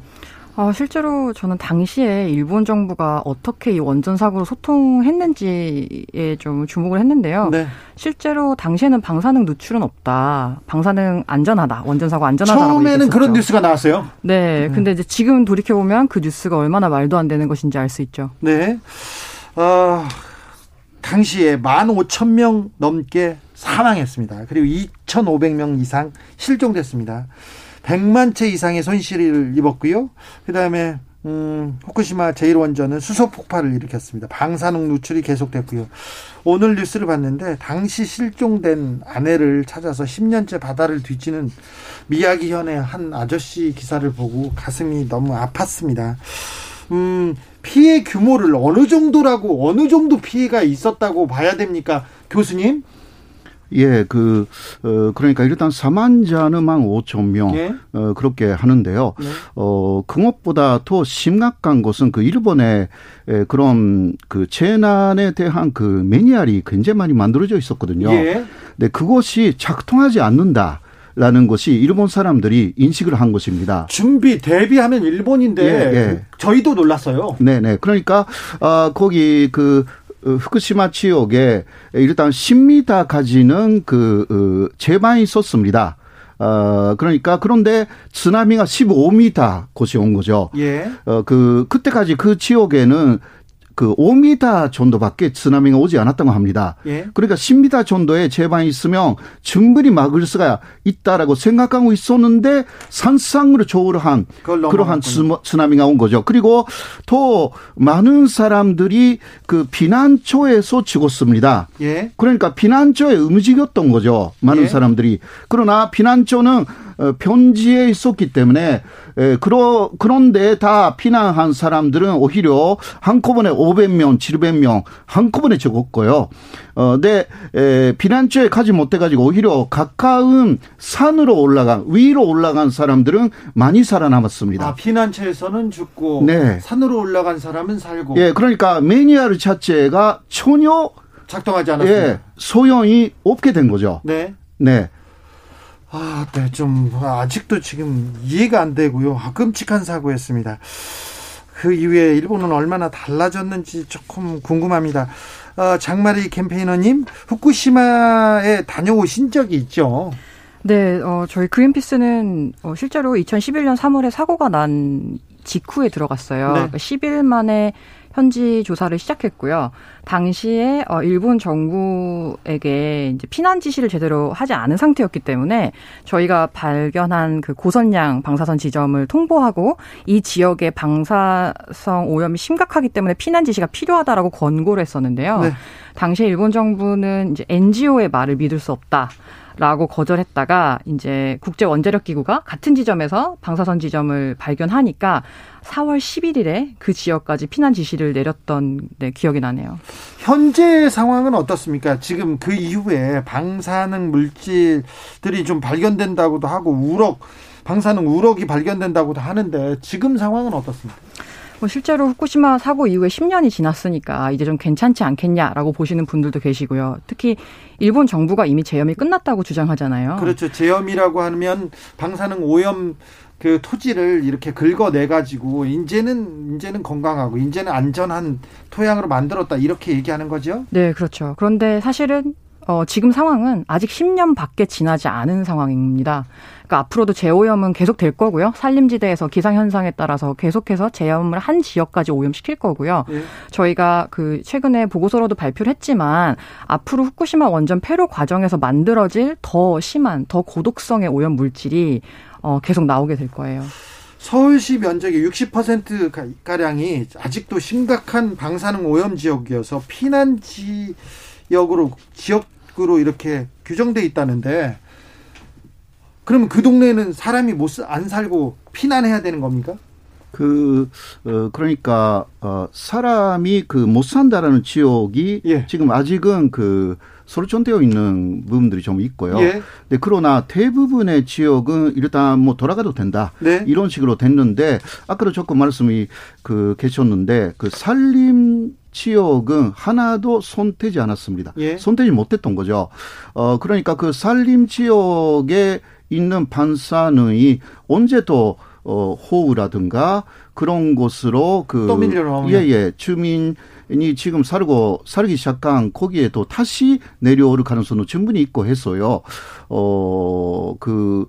어, 실제로 저는 당시에 일본 정부가 어떻게 이 원전 사고로 소통했는지에 좀 주목을 했는데요. 네. 실제로 당시에는 방사능 누출은 없다. 방사능 안전하다. 원전 사고 안전하다라고 처음에는 얘기했었죠. 그런 뉴스가 나왔어요. 네. 네. 근데 이제 지금 돌이켜 보면 그 뉴스가 얼마나 말도 안 되는 것인지 알 수 있죠. 네. 어, 당시에 15,000명 넘게 사망했습니다. 그리고 2,500명 이상 실종됐습니다. 100만 채 이상의 손실을 입었고요. 그다음에 음, 후쿠시마 제1원전은 수소 폭발을 일으켰습니다. 방사능 누출이 계속됐고요. 오늘 뉴스를 봤는데 당시 실종된 아내를 찾아서 10년째 바다를 뒤지는 미야기 현의 한 아저씨 기사를 보고 가슴이 너무 아팠습니다. 음, 피해 규모를 어느 정도라고 어느 정도 피해가 있었다고 봐야 됩니까, 교수님? 예, 그, 어, 그러니까 일단 사망자는 1만5천 명, 예? 어, 그렇게 하는데요. 네. 어, 그것보다 더 심각한 것은 그 일본의 에, 그런 그 재난에 대한 그 매뉴얼이 굉장히 많이 만들어져 있었거든요. 예? 네, 그것이 작동하지 않는다. 라는 것이 일본 사람들이 인식을 한 것입니다. 준비 대비하면 일본인데 예, 예. 저희도 놀랐어요. 네네. 그러니까 아 거기 그 어, 후쿠시마 지역에 일단 10m까지는 그 어, 제반이 있었습니다. 어, 그러니까 그런데 쓰나미가 15m 곳이 온 거죠. 예. 어, 그, 그때까지 그 지역에는 그 5미터 정도밖에 쓰나미가 오지 않았다고 합니다. 예. 그러니까 10미터 정도의 제반이 있으면 충분히 막을 수가 있다라고 생각하고 있었는데 산상으로 조울한 그러한 쓰나미가 온 거죠. 그리고 더 많은 사람들이 그 피난처에서 죽었습니다. 예. 그러니까 피난처에 움직였던 거죠. 많은 예. 사람들이. 그러나 피난처는 어, 편지에 있었기 때문에 에, 그러, 그런데 다 피난한 사람들은 오히려 한꺼번에 500명, 700명 한꺼번에 적었고요. 어, 네, 에, 피난처에 가지 못해가지고 오히려 가까운 산으로 올라간, 위로 올라간 사람들은 많이 살아남았습니다. 아, 피난처에서는 죽고, 네. 산으로 올라간 사람은 살고. 예, 그러니까 매니아르 자체가 전혀 작동하지 않았습니다. 예, 소용이 없게 된 거죠. 네. 네. 아, 네, 좀 아직도 지금 이해가 안 되고요. 아, 끔찍한 사고였습니다. 그 이후에 일본은 얼마나 달라졌는지 조금 궁금합니다. 어, 장마리 캠페이너님, 후쿠시마에 다녀오신 적이 있죠? 네, 어, 저희 그린피스는 어, 실제로 2011년 3월에 사고가 난 직후에 들어갔어요. 네. 그러니까 10일 만에 현지 조사를 시작했고요. 당시에 어 일본 정부에게 이제 피난 지시를 제대로 하지 않은 상태였기 때문에 저희가 발견한 그 고선양 방사선 지점을 통보하고 이 지역의 방사성 오염이 심각하기 때문에 피난 지시가 필요하다라고 권고를 했었는데요. 네. 당시에 일본 정부는 이제 NGO의 말을 믿을 수 없다. 라고 거절했다가 이제 국제 원자력 기구가 같은 지점에서 방사선 지점을 발견하니까 4월 11일에 그 지역까지 피난 지시를 내렸던 네, 기억이 나네요. 현재 상황은 어떻습니까? 지금 그 이후에 방사능 물질들이 좀 발견된다고도 하고 우럭 방사능 우럭이 발견된다고도 하는데 지금 상황은 어떻습니까? 뭐 실제로 후쿠시마 사고 이후에 10년이 지났으니까 이제 좀 괜찮지 않겠냐라고 보시는 분들도 계시고요. 특히 일본 정부가 이미 제염이 끝났다고 주장하잖아요. 그렇죠. 제염이라고 하면 방사능 오염 그 토지를 이렇게 긁어내 가지고 이제는 이제는 건강하고 이제는 안전한 토양으로 만들었다 이렇게 얘기하는 거죠? 네, 그렇죠. 그런데 사실은 어, 지금 상황은 아직 10년 밖에 지나지 않은 상황입니다. 그러니까 앞으로도 재오염은 계속 될 거고요. 산림지대에서 기상 현상에 따라서 계속해서 재오염을 한 지역까지 오염시킬 거고요. 네. 저희가 그 최근에 보고서로도 발표를 했지만 앞으로 후쿠시마 원전 폐로 과정에서 만들어질 더 심한, 더 고독성의 오염 물질이 어, 계속 나오게 될 거예요. 서울시 면적의 60% 가량이 아직도 심각한 방사능 오염 지역이어서 피난 지역으로 지역 지역으로 이렇게 규정돼 있다는데 그러면 그 동네에는 사람이 못 안 살고 피난해야 되는 겁니까? 그, 어, 그러니까, 어, 사람이 그 못 산다라는 지역이 예. 지금 아직은 그 설정되어 있는 부분들이 좀 있고요. 예. 네, 그러나 대부분의 지역은 일단 뭐 돌아가도 된다. 네. 이런 식으로 됐는데 아까도 조금 말씀이 그 계셨는데 그 산림 지역은 하나도 손대지 않았습니다. 예. 손대지 못했던 거죠. 어 그러니까 그 산림 지역에 있는 반사능이 언제 또 어, 호우라든가 그런 곳으로 그 예예 예, 주민 이 지금 살고 살기 시작한 거기에 도 다시 내려올 가능성도 충분히 있고 해서요. 어 그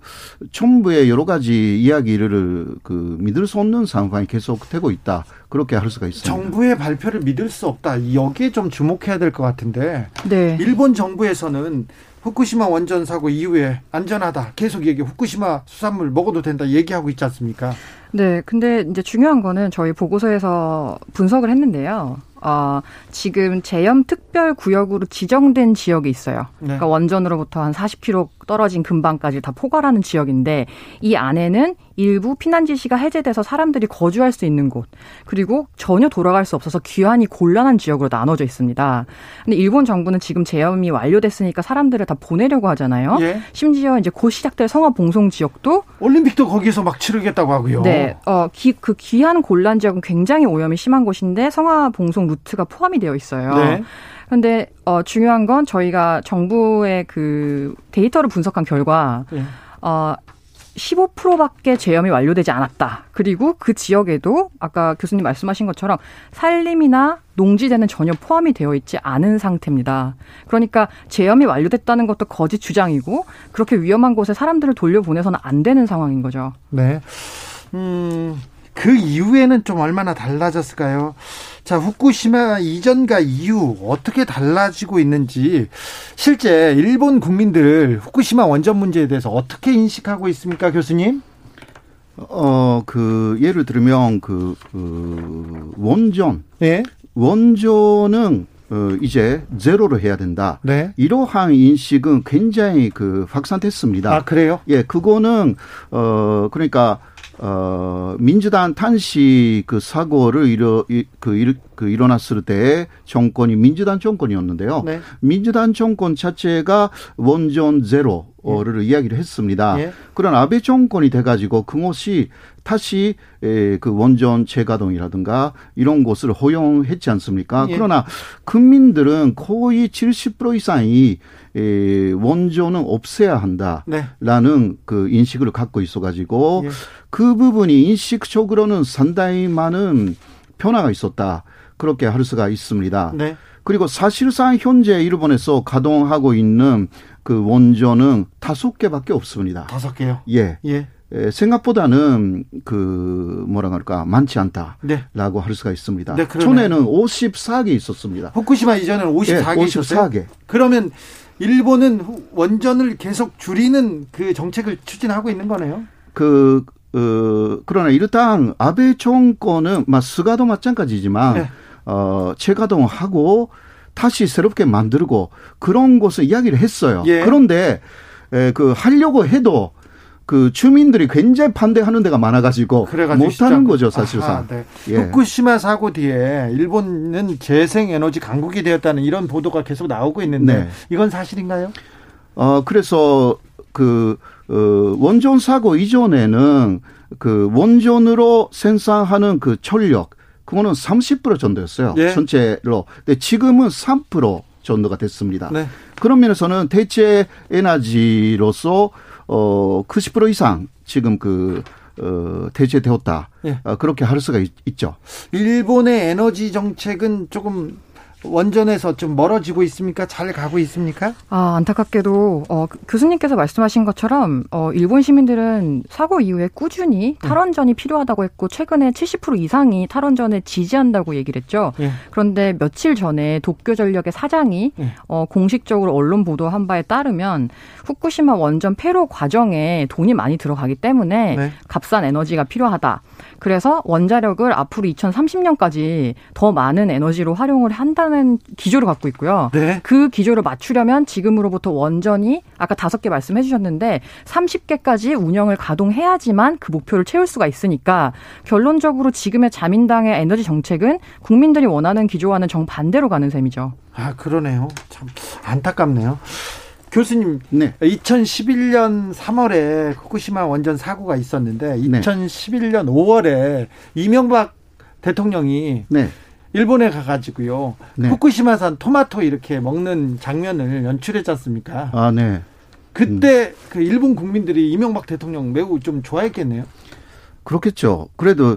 정부의 여러 가지 이야기를 그 믿을 수 없는 상황이 계속되고 있다. 그렇게 할 수가 있습니다. 정부의 발표를 믿을 수 없다. 여기에 좀 주목해야 될 것 같은데. 네. 일본 정부에서는 후쿠시마 원전 사고 이후에 안전하다. 계속 얘기 후쿠시마 수산물 먹어도 된다 얘기하고 있지 않습니까? 네. 근데 이제 중요한 거는 저희 보고서에서 분석을 했는데요. 어, 지금 제염 특별 구역으로 지정된 지역이 있어요. 네. 그러니까 원전으로부터 한 40km 떨어진 근방까지 다 포괄하는 지역인데 이 안에는 일부 피난 지시가 해제돼서 사람들이 거주할 수 있는 곳 그리고 전혀 돌아갈 수 없어서 귀환이 곤란한 지역으로 나눠져 있습니다. 근데 일본 정부는 지금 제염이 완료됐으니까 사람들을 다 보내려고 하잖아요. 예. 심지어 이제 곧 시작될 성화 봉송 지역도 올림픽도 거기서 막 치르겠다고 하고요. 네, 어, 기, 그 귀한 곤란 지역은 굉장히 오염이 심한 곳인데 성화 봉송 루트가 포함이 되어 있어요. 네. 그런데 어, 중요한 건 저희가 정부의 그 데이터를 분석한 결과 네. 어, 15%밖에 제염이 완료되지 않았다. 그리고 그 지역에도 아까 교수님 말씀하신 것처럼 산림이나 농지대는 전혀 포함이 되어 있지 않은 상태입니다. 그러니까 제염이 완료됐다는 것도 거짓 주장이고 그렇게 위험한 곳에 사람들을 돌려보내서는 안 되는 상황인 거죠. 네. 음, 그 이후에는 좀 얼마나 달라졌을까요? 자, 후쿠시마 이전과 이후 어떻게 달라지고 있는지 실제 일본 국민들 후쿠시마 원전 문제에 대해서 어떻게 인식하고 있습니까, 교수님? 어, 그 예를 들면 그, 그 원전. 네. 원전은 어, 이제 제로로 해야 된다. 네. 이러한 인식은 굉장히 그 확산됐습니다. 아, 그래요? 예, 그거는, 어, 그러니까 어, 민주당 탄식 그 사고를 일어, 그, 일, 그 일어났을 때 정권이 민주당 정권이었는데요. 네. 민주당 정권 자체가 원전 제로를 예. 이야기를 했습니다. 예. 그런 아베 정권이 돼가지고 그것이 다시 에, 그 원전 재가동이라든가 이런 곳을 허용했지 않습니까? 예. 그러나 국민들은 거의 70% 이상이 에, 원전은 없애야 한다라는 네. 그 인식을 갖고 있어가지고 예. 그 부분이 인식적으로는 상당히 많은 변화가 있었다. 그렇게 할 수가 있습니다. 네. 그리고 사실상 현재 일본에서 가동하고 있는 그 원전은 다섯 개밖에 없습니다. 다섯 개요? 예. 예. 생각보다는 그 뭐라 그럴까 많지 않다라고 네. 할 수가 있습니다. 네, 전에는 54개 있었습니다. 후쿠시마 이전에는 54개 네, 있었어요. 54개. 그러면 일본은 원전을 계속 줄이는 그 정책을 추진하고 있는 거네요. 그 어, 그러나 일단 아베 정권은 막 스가도 마찬가지지만 네. 어, 재가동하고 다시 새롭게 만들고 그런 것을 이야기를 했어요. 예. 그런데 에, 그 하려고 해도 그 주민들이 굉장히 반대하는 데가 많아가지고 못하는 거죠 사실상. 아하, 네. 예. 후쿠시마 사고 뒤에 일본은 재생에너지 강국이 되었다는 이런 보도가 계속 나오고 있는데 네. 이건 사실인가요? 어 그래서 그 어, 원전 사고 이전에는 그 원전으로 생산하는 그 전력 그거는 30% 정도였어요. 예. 전체로. 근데 지금은 3% 정도가 됐습니다. 네. 그런 면에서는 대체 에너지로서 어90% 이상 지금 그 어, 대체되었다. 예. 어, 그렇게 할 수가 있, 죠 일본의 에너지 정책은 조금 원전에서 좀 멀어지고 있습니까? 잘 가고 있습니까? 아, 안타깝게도 어, 그 교수님께서 말씀하신 것처럼 어, 일본 시민들은 사고 이후에 꾸준히 네. 탈원전이 필요하다고 했고 최근에 70% 이상이 탈원전을 지지한다고 얘기를 했죠. 네. 그런데 며칠 전에 도쿄전력의 사장이 네. 어, 공식적으로 언론 보도한 바에 따르면 후쿠시마 원전 폐로 과정에 돈이 많이 들어가기 때문에 네. 값싼 에너지가 필요하다. 그래서 원자력을 앞으로 2030년까지 더 많은 에너지로 활용을 한다는 기조를 갖고 있고요. 네. 그 기조를 맞추려면 지금으로부터 원전이 아까 다섯 개 말씀해 주셨는데 30개까지 운영을 가동해야지만 그 목표를 채울 수가 있으니까 결론적으로 지금의 자민당의 에너지 정책은 국민들이 원하는 기조와는 정반대로 가는 셈이죠. 아, 그러네요. 참 안타깝네요. 교수님, 네. 2011년 3월에 후쿠시마 원전 사고가 있었는데 2011년 5월에 이명박 대통령이 네. 일본에 가가지고요 네. 후쿠시마산 토마토 이렇게 먹는 장면을 연출했지 않습니까? 아, 네. 그때 음. 그 일본 국민들이 이명박 대통령 매우 좀 좋아했겠네요. 그렇겠죠. 그래도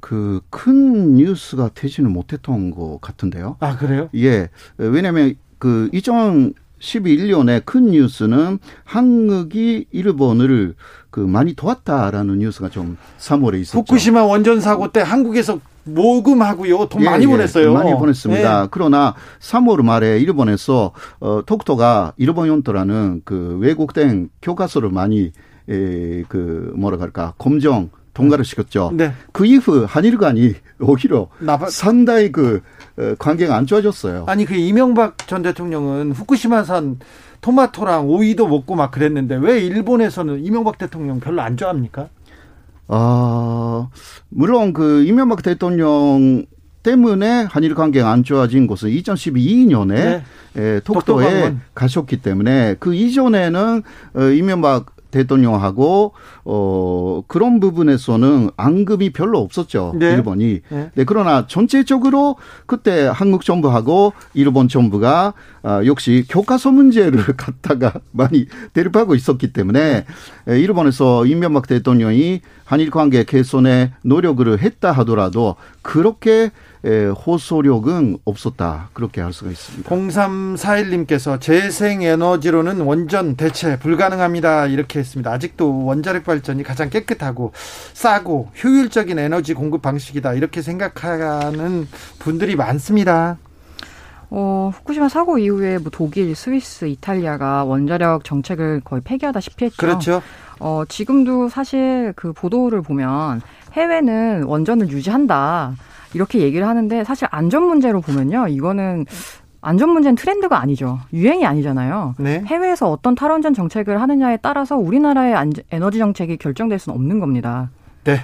그 큰 뉴스가 되지는 못했던 것 같은데요. 아 그래요? 예. 왜냐하면 그 이전 11년에 큰 뉴스는 한국이 일본을 그 많이 도왔다라는 뉴스가 좀 3월에 있었죠. 후쿠시마 원전 사고 때 한국에서 모금하고요. 돈 예, 많이 예, 보냈어요. 많이 보냈습니다. 예. 그러나 3월 말에 일본에서 어 톡토가 일본 연토라는 그 외국된 교과서를 많이 에, 그 뭐라 그럴까 검정 통과를 시켰죠. 네. 그 이후 한일 간이 오히려 나바... 상당히 그 어, 관계가 안 좋아졌어요. 아니 그 이명박 전 대통령은 후쿠시마산 토마토랑 오이도 먹고 막 그랬는데 왜 일본에서는 이명박 대통령 별로 안 좋아합니까? 아 물론 그 이명박 대통령 때문에 한일 관계가 안 좋아진 것은 2012년에 네. 에, 톡토에 가셨기 때문에 그 이전에는 어, 이명박 대통령하고 어 그런 부분에서는 앙금이 별로 없었죠. 네. 일본이. 네. 네. 그러나 전체적으로 그때 한국 정부하고 일본 정부가 아, 역시 교과서 문제를 [LAUGHS] 갖다가 많이 대립하고 있었기 때문에 네. 일본에서 이명박 대통령이 한일 관계 개선에 노력을 했다 하더라도 그렇게 호소력은 없었다. 그렇게 할 수가 있습니다. 0341님께서 재생에너지로는 원전 대체 불가능합니다. 이렇게 했습니다. 아직도 원자력 발전이 가장 깨끗하고 싸고 효율적인 에너지 공급 방식이다. 이렇게 생각하는 분들이 많습니다. 어, 후쿠시마 사고 이후에 뭐 독일, 스위스, 이탈리아가 원자력 정책을 거의 폐기하다시피 했죠. 그렇죠. 어, 지금도 사실 그 보도를 보면 해외는 원전을 유지한다. 이렇게 얘기를 하는데 사실 안전 문제로 보면요. 이거는 안전 문제는 트렌드가 아니죠. 유행이 아니잖아요. 네. 해외에서 어떤 탈원전 정책을 하느냐에 따라서 우리나라의 에너지 정책이 결정될 수는 없는 겁니다. 네.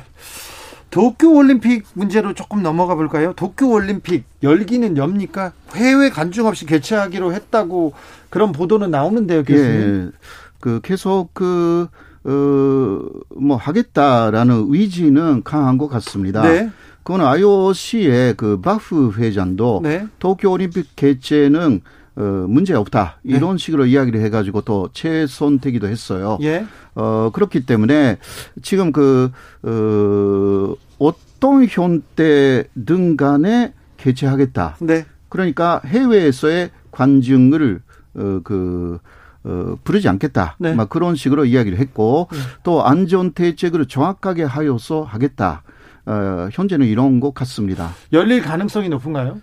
도쿄 올림픽 문제로 조금 넘어가 볼까요? 도쿄 올림픽 열기는 엽니까? 해외 간중 없이 개최하기로 했다고 그런 보도는 나오는데요, 교수님. 예. 그 계속 그 어, 뭐 하겠다라는 의지는 강한 것 같습니다. 네. 그거는 IOC의 그 바프 회장도 네. 도쿄 올림픽 개최는 어, 문제 없다. 네. 이런 네. 식으로 이야기를 해가지고 또 최선택이도 했어요. 예. 어, 그렇기 때문에 지금 그, 어, 어떤 현대등 간에 개최하겠다. 네. 그러니까 해외에서의 관중을, 어, 그, 어, 부르지 않겠다. 네. 막 그런 식으로 이야기를 했고 네. 또 안전 대책을 정확하게 하여서 하겠다. 어, 현재는 이런 것 같습니다. 열릴 가능성이 높은가요?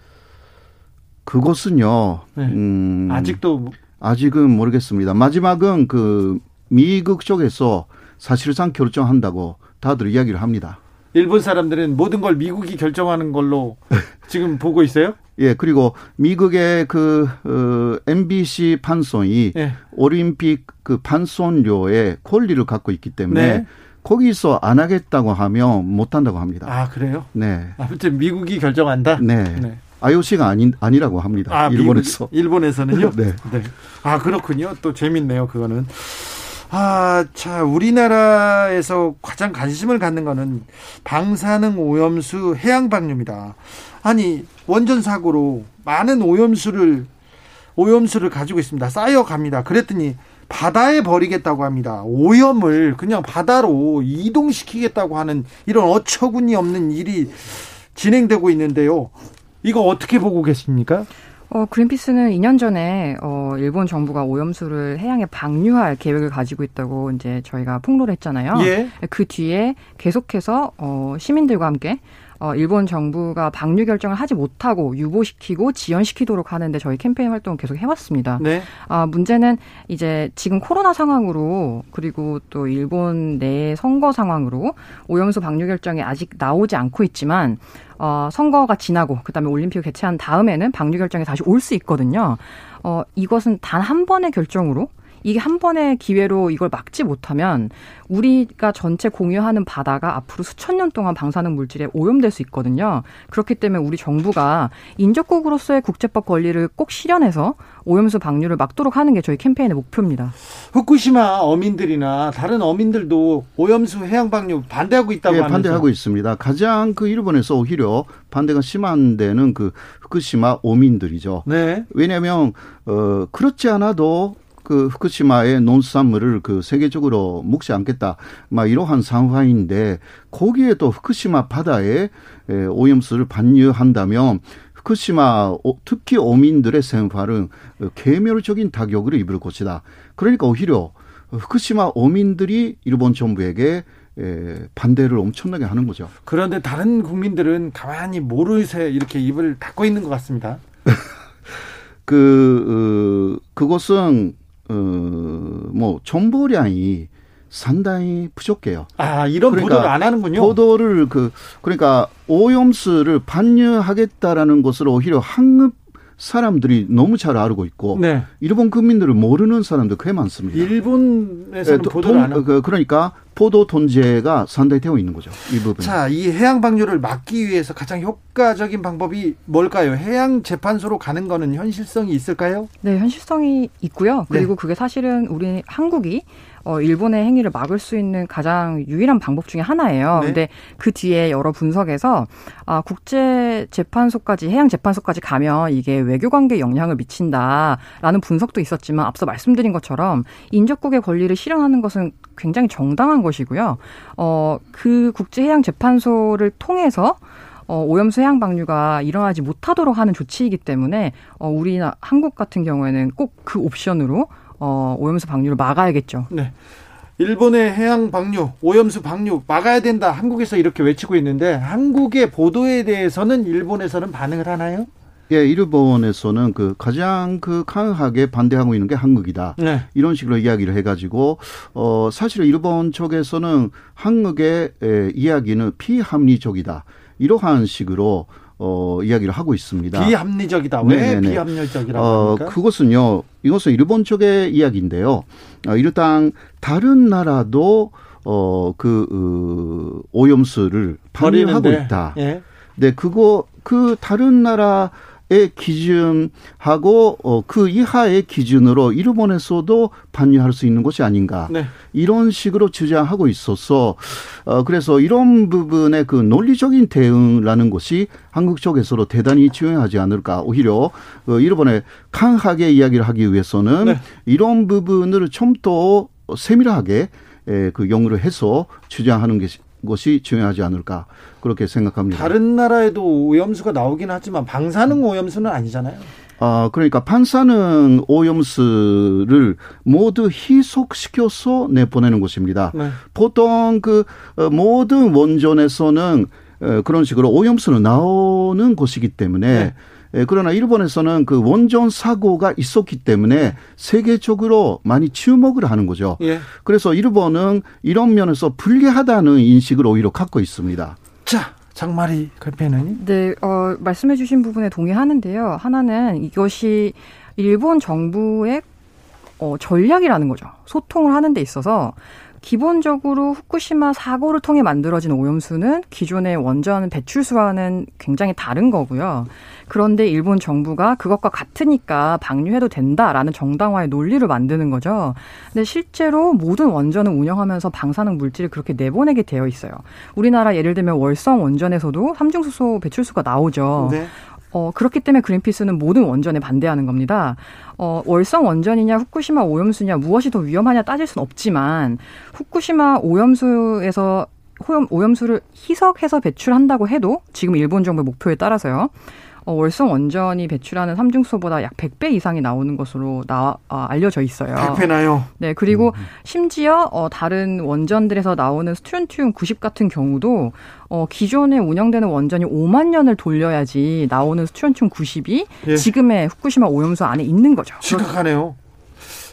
그것은요. 네. 음, 아직도 아직은 모르겠습니다. 마지막은 그 미국 쪽에서 사실상 결정한다고 다들 이야기를 합니다. 일본 사람들은 모든 걸 미국이 결정하는 걸로 [LAUGHS] 지금 보고 있어요? 예, 그리고 미국의 그 어, MBC 판송이 예. 올림픽 그 판송료의 권리를 갖고 있기 때문에 네. 거기서 안 하겠다고 하면 못 한다고 합니다. 아, 그래요? 네. 아무튼 미국이 결정한다? 네. 네. IOC가 아니, 아니라고 합니다. 아, 일본에서. 미국, 일본에서는요? [LAUGHS] 네. 네. 아, 그렇군요. 또 재밌네요, 그거는. 아, 자, 우리나라에서 가장 관심을 갖는 거는 방사능 오염수 해양 방류입니다. 아니, 원전 사고로 많은 오염수를 오염수를 가지고 있습니다. 쌓여 갑니다. 그랬더니 바다에 버리겠다고 합니다. 오염을 그냥 바다로 이동시키겠다고 하는 이런 어처구니 없는 일이 진행되고 있는데요. 이거 어떻게 보고 계십니까? 어, 그린피스는 2년 전에 어, 일본 정부가 오염수를 해양에 방류할 계획을 가지고 있다고 이제 저희가 폭로를 했잖아요. 예. 그 뒤에 계속해서 어, 시민들과 함께 어, 일본 정부가 방류 결정을 하지 못하고 유보시키고 지연시키도록 하는데 저희 캠페인 활동을 계속 해왔습니다. 네. 아, 문제는 이제 지금 코로나 상황으로 그리고 또 일본 내 선거 상황으로 오염수 방류 결정이 아직 나오지 않고 있지만 어, 선거가 지나고 그다음에 올림픽을 개최한 다음에는 방류 결정이 다시 올 수 있거든요. 어, 이것은 단 한 번의 결정으로 이게 한 번의 기회로 이걸 막지 못하면 우리가 전체 공유하는 바다가 앞으로 수천 년 동안 방사능 물질에 오염될 수 있거든요. 그렇기 때문에 우리 정부가 인접국으로서의 국제법 권리를 꼭 실현해서 오염수 방류를 막도록 하는 게 저희 캠페인의 목표입니다. 후쿠시마 어민들이나 다른 어민들도 오염수 해양 방류 반대하고 있다고 예, 반대하고 있습니다. 가장 그 일본에서 오히려 반대가 심한 데는 그 후쿠시마 어민들이죠. 네. 왜냐하면 어 그렇지 않아도 그 후쿠시마의 농수산물을 그 세계적으로 먹지 않겠다. 막 이러한 상황인데 거기에 또 후쿠시마 바다에 오염수를 반유한다면 후쿠시마 특히 어민들의 생활은 개멸적인 타격을 입을 것이다. 그러니까 오히려 후쿠시마 어민들이 일본 정부에게 반대를 엄청나게 하는 거죠. 그런데 다른 국민들은 가만히 모르세 이렇게 입을 닫고 있는 것 같습니다. [LAUGHS] 그, 어, 그것은 어, 뭐 정보량이 상당히 부족해요. 아 이런 그러니까 보도를 안 하는군요. 보도를 그 그러니까 오염수를 반려하겠다라는 것을 오히려 한급 사람들이 너무 잘 알고 있고 네. 일본 국민들을 모르는 사람도 꽤 많습니다. 일본에서는 네, 보도를 안 하고 그, 그러니까 포도 돈제가 상당히 되어 있는 거죠. 이 부분. 자, 이 해양 방류를 막기 위해서 가장 효과적인 방법이 뭘까요? 해양 재판소로 가는 거는 현실성이 있을까요? 네, 현실성이 있고요. 그리고 네. 그게 사실은 우리 한국이 어, 일본의 행위를 막을 수 있는 가장 유일한 방법 중에 하나예요. 네. 근데 그 뒤에 여러 분석에서 아, 국제 재판소까지 해양 재판소까지 가면 이게 외교 관계에 영향을 미친다라는 분석도 있었지만 앞서 말씀드린 것처럼 인접국의 권리를 실현하는 것은 굉장히 정당한 것이고요. 어, 그 국제 해양 재판소를 통해서 어, 오염수 해양 방류가 일어나지 못하도록 하는 조치이기 때문에 어, 우리나 한국 같은 경우에는 꼭 그 옵션으로 어, 오염수 방류를 막아야겠죠. 네. 일본의 해양 방류, 오염수 방류 막아야 된다. 한국에서 이렇게 외치고 있는데 한국의 보도에 대해서는 일본에서는 반응을 하나요? 예, 일본에서는 그 가장 그 강하게 반대하고 있는 게 한국이다. 네. 이런 식으로 이야기를 해가지고 어 사실 일본 쪽에서는 한국의 에, 이야기는 피합리적이다. 이러한 식으로 어, 이야기를 하고 있습니다. 비합리적이다. 왜 네네네. 비합리적이라고 어, 합니까? 그것은요. 이것은 일본 쪽의 이야기인데요. 어, 일단 다른 나라도 어, 그 어, 오염수를 방류하고 있다. 예. 네, 그거 그 다른 나라 의 기준하고 어, 그 이하의 기준으로 일본에서도 반유할 수 있는 것이 아닌가 네. 이런 식으로 주장하고 있어서 어, 그래서 이런 부분의 그 논리적인 대응라는 것이 한국 쪽에서도 대단히 중요하지 않을까 오히려 어, 일본에 강하게 이야기를 하기 위해서는 네. 이런 부분을 좀 더 세밀하게 에, 그 용어를 해서 주장하는 것이 것이 중요하지 않을까 그렇게 생각합니다. 다른 나라에도 오염수가 나오긴 하지만 방사능 오염수는 아니잖아요. 아, 그러니까 반사능 오염수를 모두 희석시켜서 내보내는 것입니다. 네. 보통 그 어, 모든 원전에서는 어, 그런 식으로 오염수는 나오는 곳이기 때문에 네. 예, 그러나 일본에서는 그 원전 사고가 있었기 때문에 세계적으로 많이注目을 하는 거죠. 예. 그래서 일본은 이런 면에서 불리하다는 인식을 오히려 갖고 있습니다. 자, 장마리 칼페는 네, 어, 말씀해 주신 부분에 동의하는데요. 하나는 이것이 일본 정부의 어, 전략이라는 거죠. 소통을 하는 데 있어서 기본적으로 후쿠시마 사고를 통해 만들어진 오염수는 기존의 원전 배출수와는 굉장히 다른 거고요. 그런데 일본 정부가 그것과 같으니까 방류해도 된다라는 정당화의 논리를 만드는 거죠. 근데 실제로 모든 원전을 운영하면서 방사능 물질을 그렇게 내보내게 되어 있어요. 우리나라 예를 들면 월성 원전에서도 삼중수소 배출수가 나오죠. 네. 어, 그렇기 때문에 그린피스는 모든 원전에 반대하는 겁니다. 어, 월성 원전이냐 후쿠시마 오염수냐 무엇이 더 위험하냐 따질 수는 없지만 후쿠시마 오염수에서 오염, 오염수를 희석해서 배출한다고 해도 지금 일본 정부의 목표에 따라서요. 어, 월성 원전이 배출하는 삼중수소보다 약 100배 이상이 나오는 것으로 나 아, 알려져 있어요. 100배나요? 네, 그리고 음. 심지어 어, 다른 원전들에서 나오는 스트론튬 90 같은 경우도 어, 기존에 운영되는 원전이 5만 년을 돌려야지 나오는 스트론튬 90이 예. 지금의 후쿠시마 오염수 안에 있는 거죠. 심각하네요.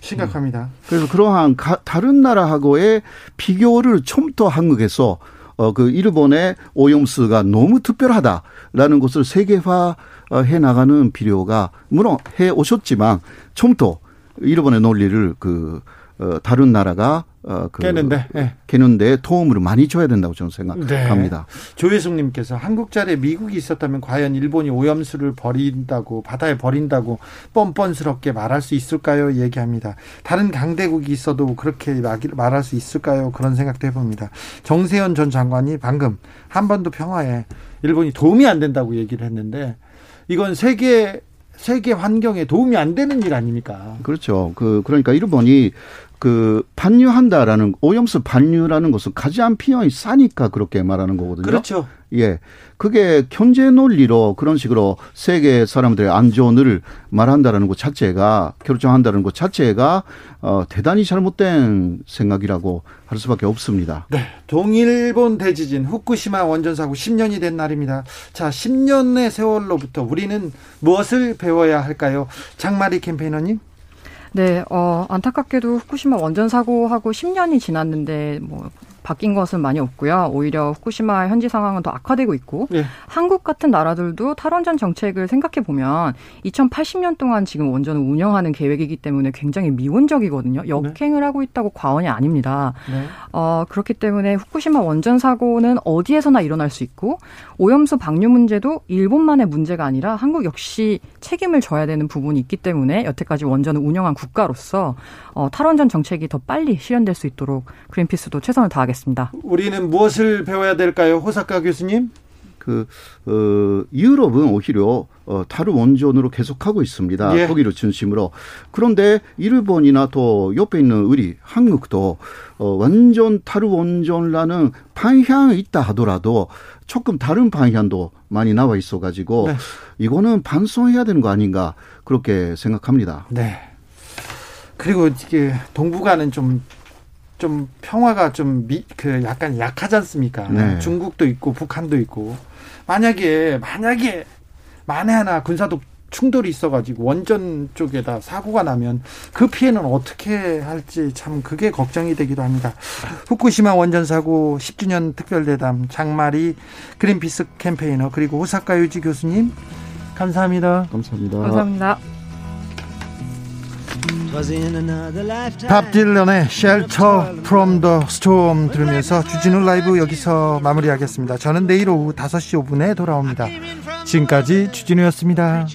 심각합니다. 음. 그래서 그러한 가, 다른 나라하고의 비교를 좀더 한국에서 어, 그 일본의 오염수가 너무 특별하다라는 것을 세계화 어, 해 나가는 필요가 물론 해 오셨지만 좀더 일본의 논리를 그 어, 다른 나라가 어, 그 깨는데 네. 깨는데 도움을 많이 줘야 된다고 저는 생각합니다. 네. 조혜숙님께서 한국 자리에 미국이 있었다면 과연 일본이 오염수를 버린다고 바다에 버린다고 뻔뻔스럽게 말할 수 있을까요? 얘기합니다. 다른 강대국이 있어도 그렇게 말할 수 있을까요? 그런 생각도 해봅니다. 정세현 전 장관이 방금 한반도 평화에 일본이 도움이 안 된다고 얘기를 했는데 이건 세계 세계 환경에 도움이 안 되는 일 아닙니까? 그렇죠. 그 그러니까 일본이 그 반류한다라는 오염수 반류라는 것은 가장 피해이 싸니까 그렇게 말하는 거거든요. 그렇죠. 예. 그게 경제 논리로 그런 식으로 세계 사람들의 안전을 말한다라는 것 자체가 결정한다는 것 자체가 어 대단히 잘못된 생각이라고 할 수밖에 없습니다. 네. 동일본 대지진 후쿠시마 원전 사고 10년이 된 날입니다. 자, 10년의 세월로부터 우리는 무엇을 배워야 할까요? 장마리 캠페이너님? 네, 어, 안타깝게도 후쿠시마 원전 사고하고 10년이 지났는데 뭐 바뀐 것은 많이 없고요. 오히려 후쿠시마 현지 상황은 더 악화되고 있고 네. 한국 같은 나라들도 탈원전 정책을 생각해 보면 2080년 동안 지금 원전을 운영하는 계획이기 때문에 굉장히 미온적이거든요. 네. 역행을 네. 하고 있다고 과언이 아닙니다. 네. 어, 그렇기 때문에 후쿠시마 원전 사고는 어디에서나 일어날 수 있고 오염수 방류 문제도 일본만의 문제가 아니라 한국 역시 책임을 져야 되는 부분이 있기 때문에 여태까지 원전을 운영한 국가로서 어, 탈원전 정책이 더 빨리 실현될 수 있도록 그린피스도 최선을 다하겠습니다. 하겠습니다. 우리는 무엇을 배워야 될까요? 호사카 교수님? 그, 어, 유럽은 오히려 어, 다른 원전으로 계속하고 있습니다. 예. 거기를 중심으로. 그런데 일본이나 또 옆에 있는 우리 한국도 어, 완전 다른 원전이라는 방향이 있다 하더라도 조금 다른 방향도 많이 나와 있어가지고 네. 이거는 반성해야 되는 거 아닌가 그렇게 생각합니다. 네. 그리고 이게 동북아는 좀 좀 평화가 좀 그 약간 약하지 않습니까? 네. 중국도 있고 북한도 있고 만약에 만약에 만에 하나 군사독 충돌이 있어가지고 원전 쪽에다 사고가 나면 그 피해는 어떻게 할지 참 그게 걱정이 되기도 합니다. 후쿠시마 원전 사고 10주년 특별대담 장마리 그린피스 캠페이너 그리고 호사카 유지 교수님 감사합니다. 감사합니다. 감사합니다. 밥 딜런의 Shelter from the Storm 들으면서 주진우 라이브 여기서 마무리하겠습니다. 저는 내일 오후 5시 5분에 돌아옵니다. 지금까지 주진우였습니다.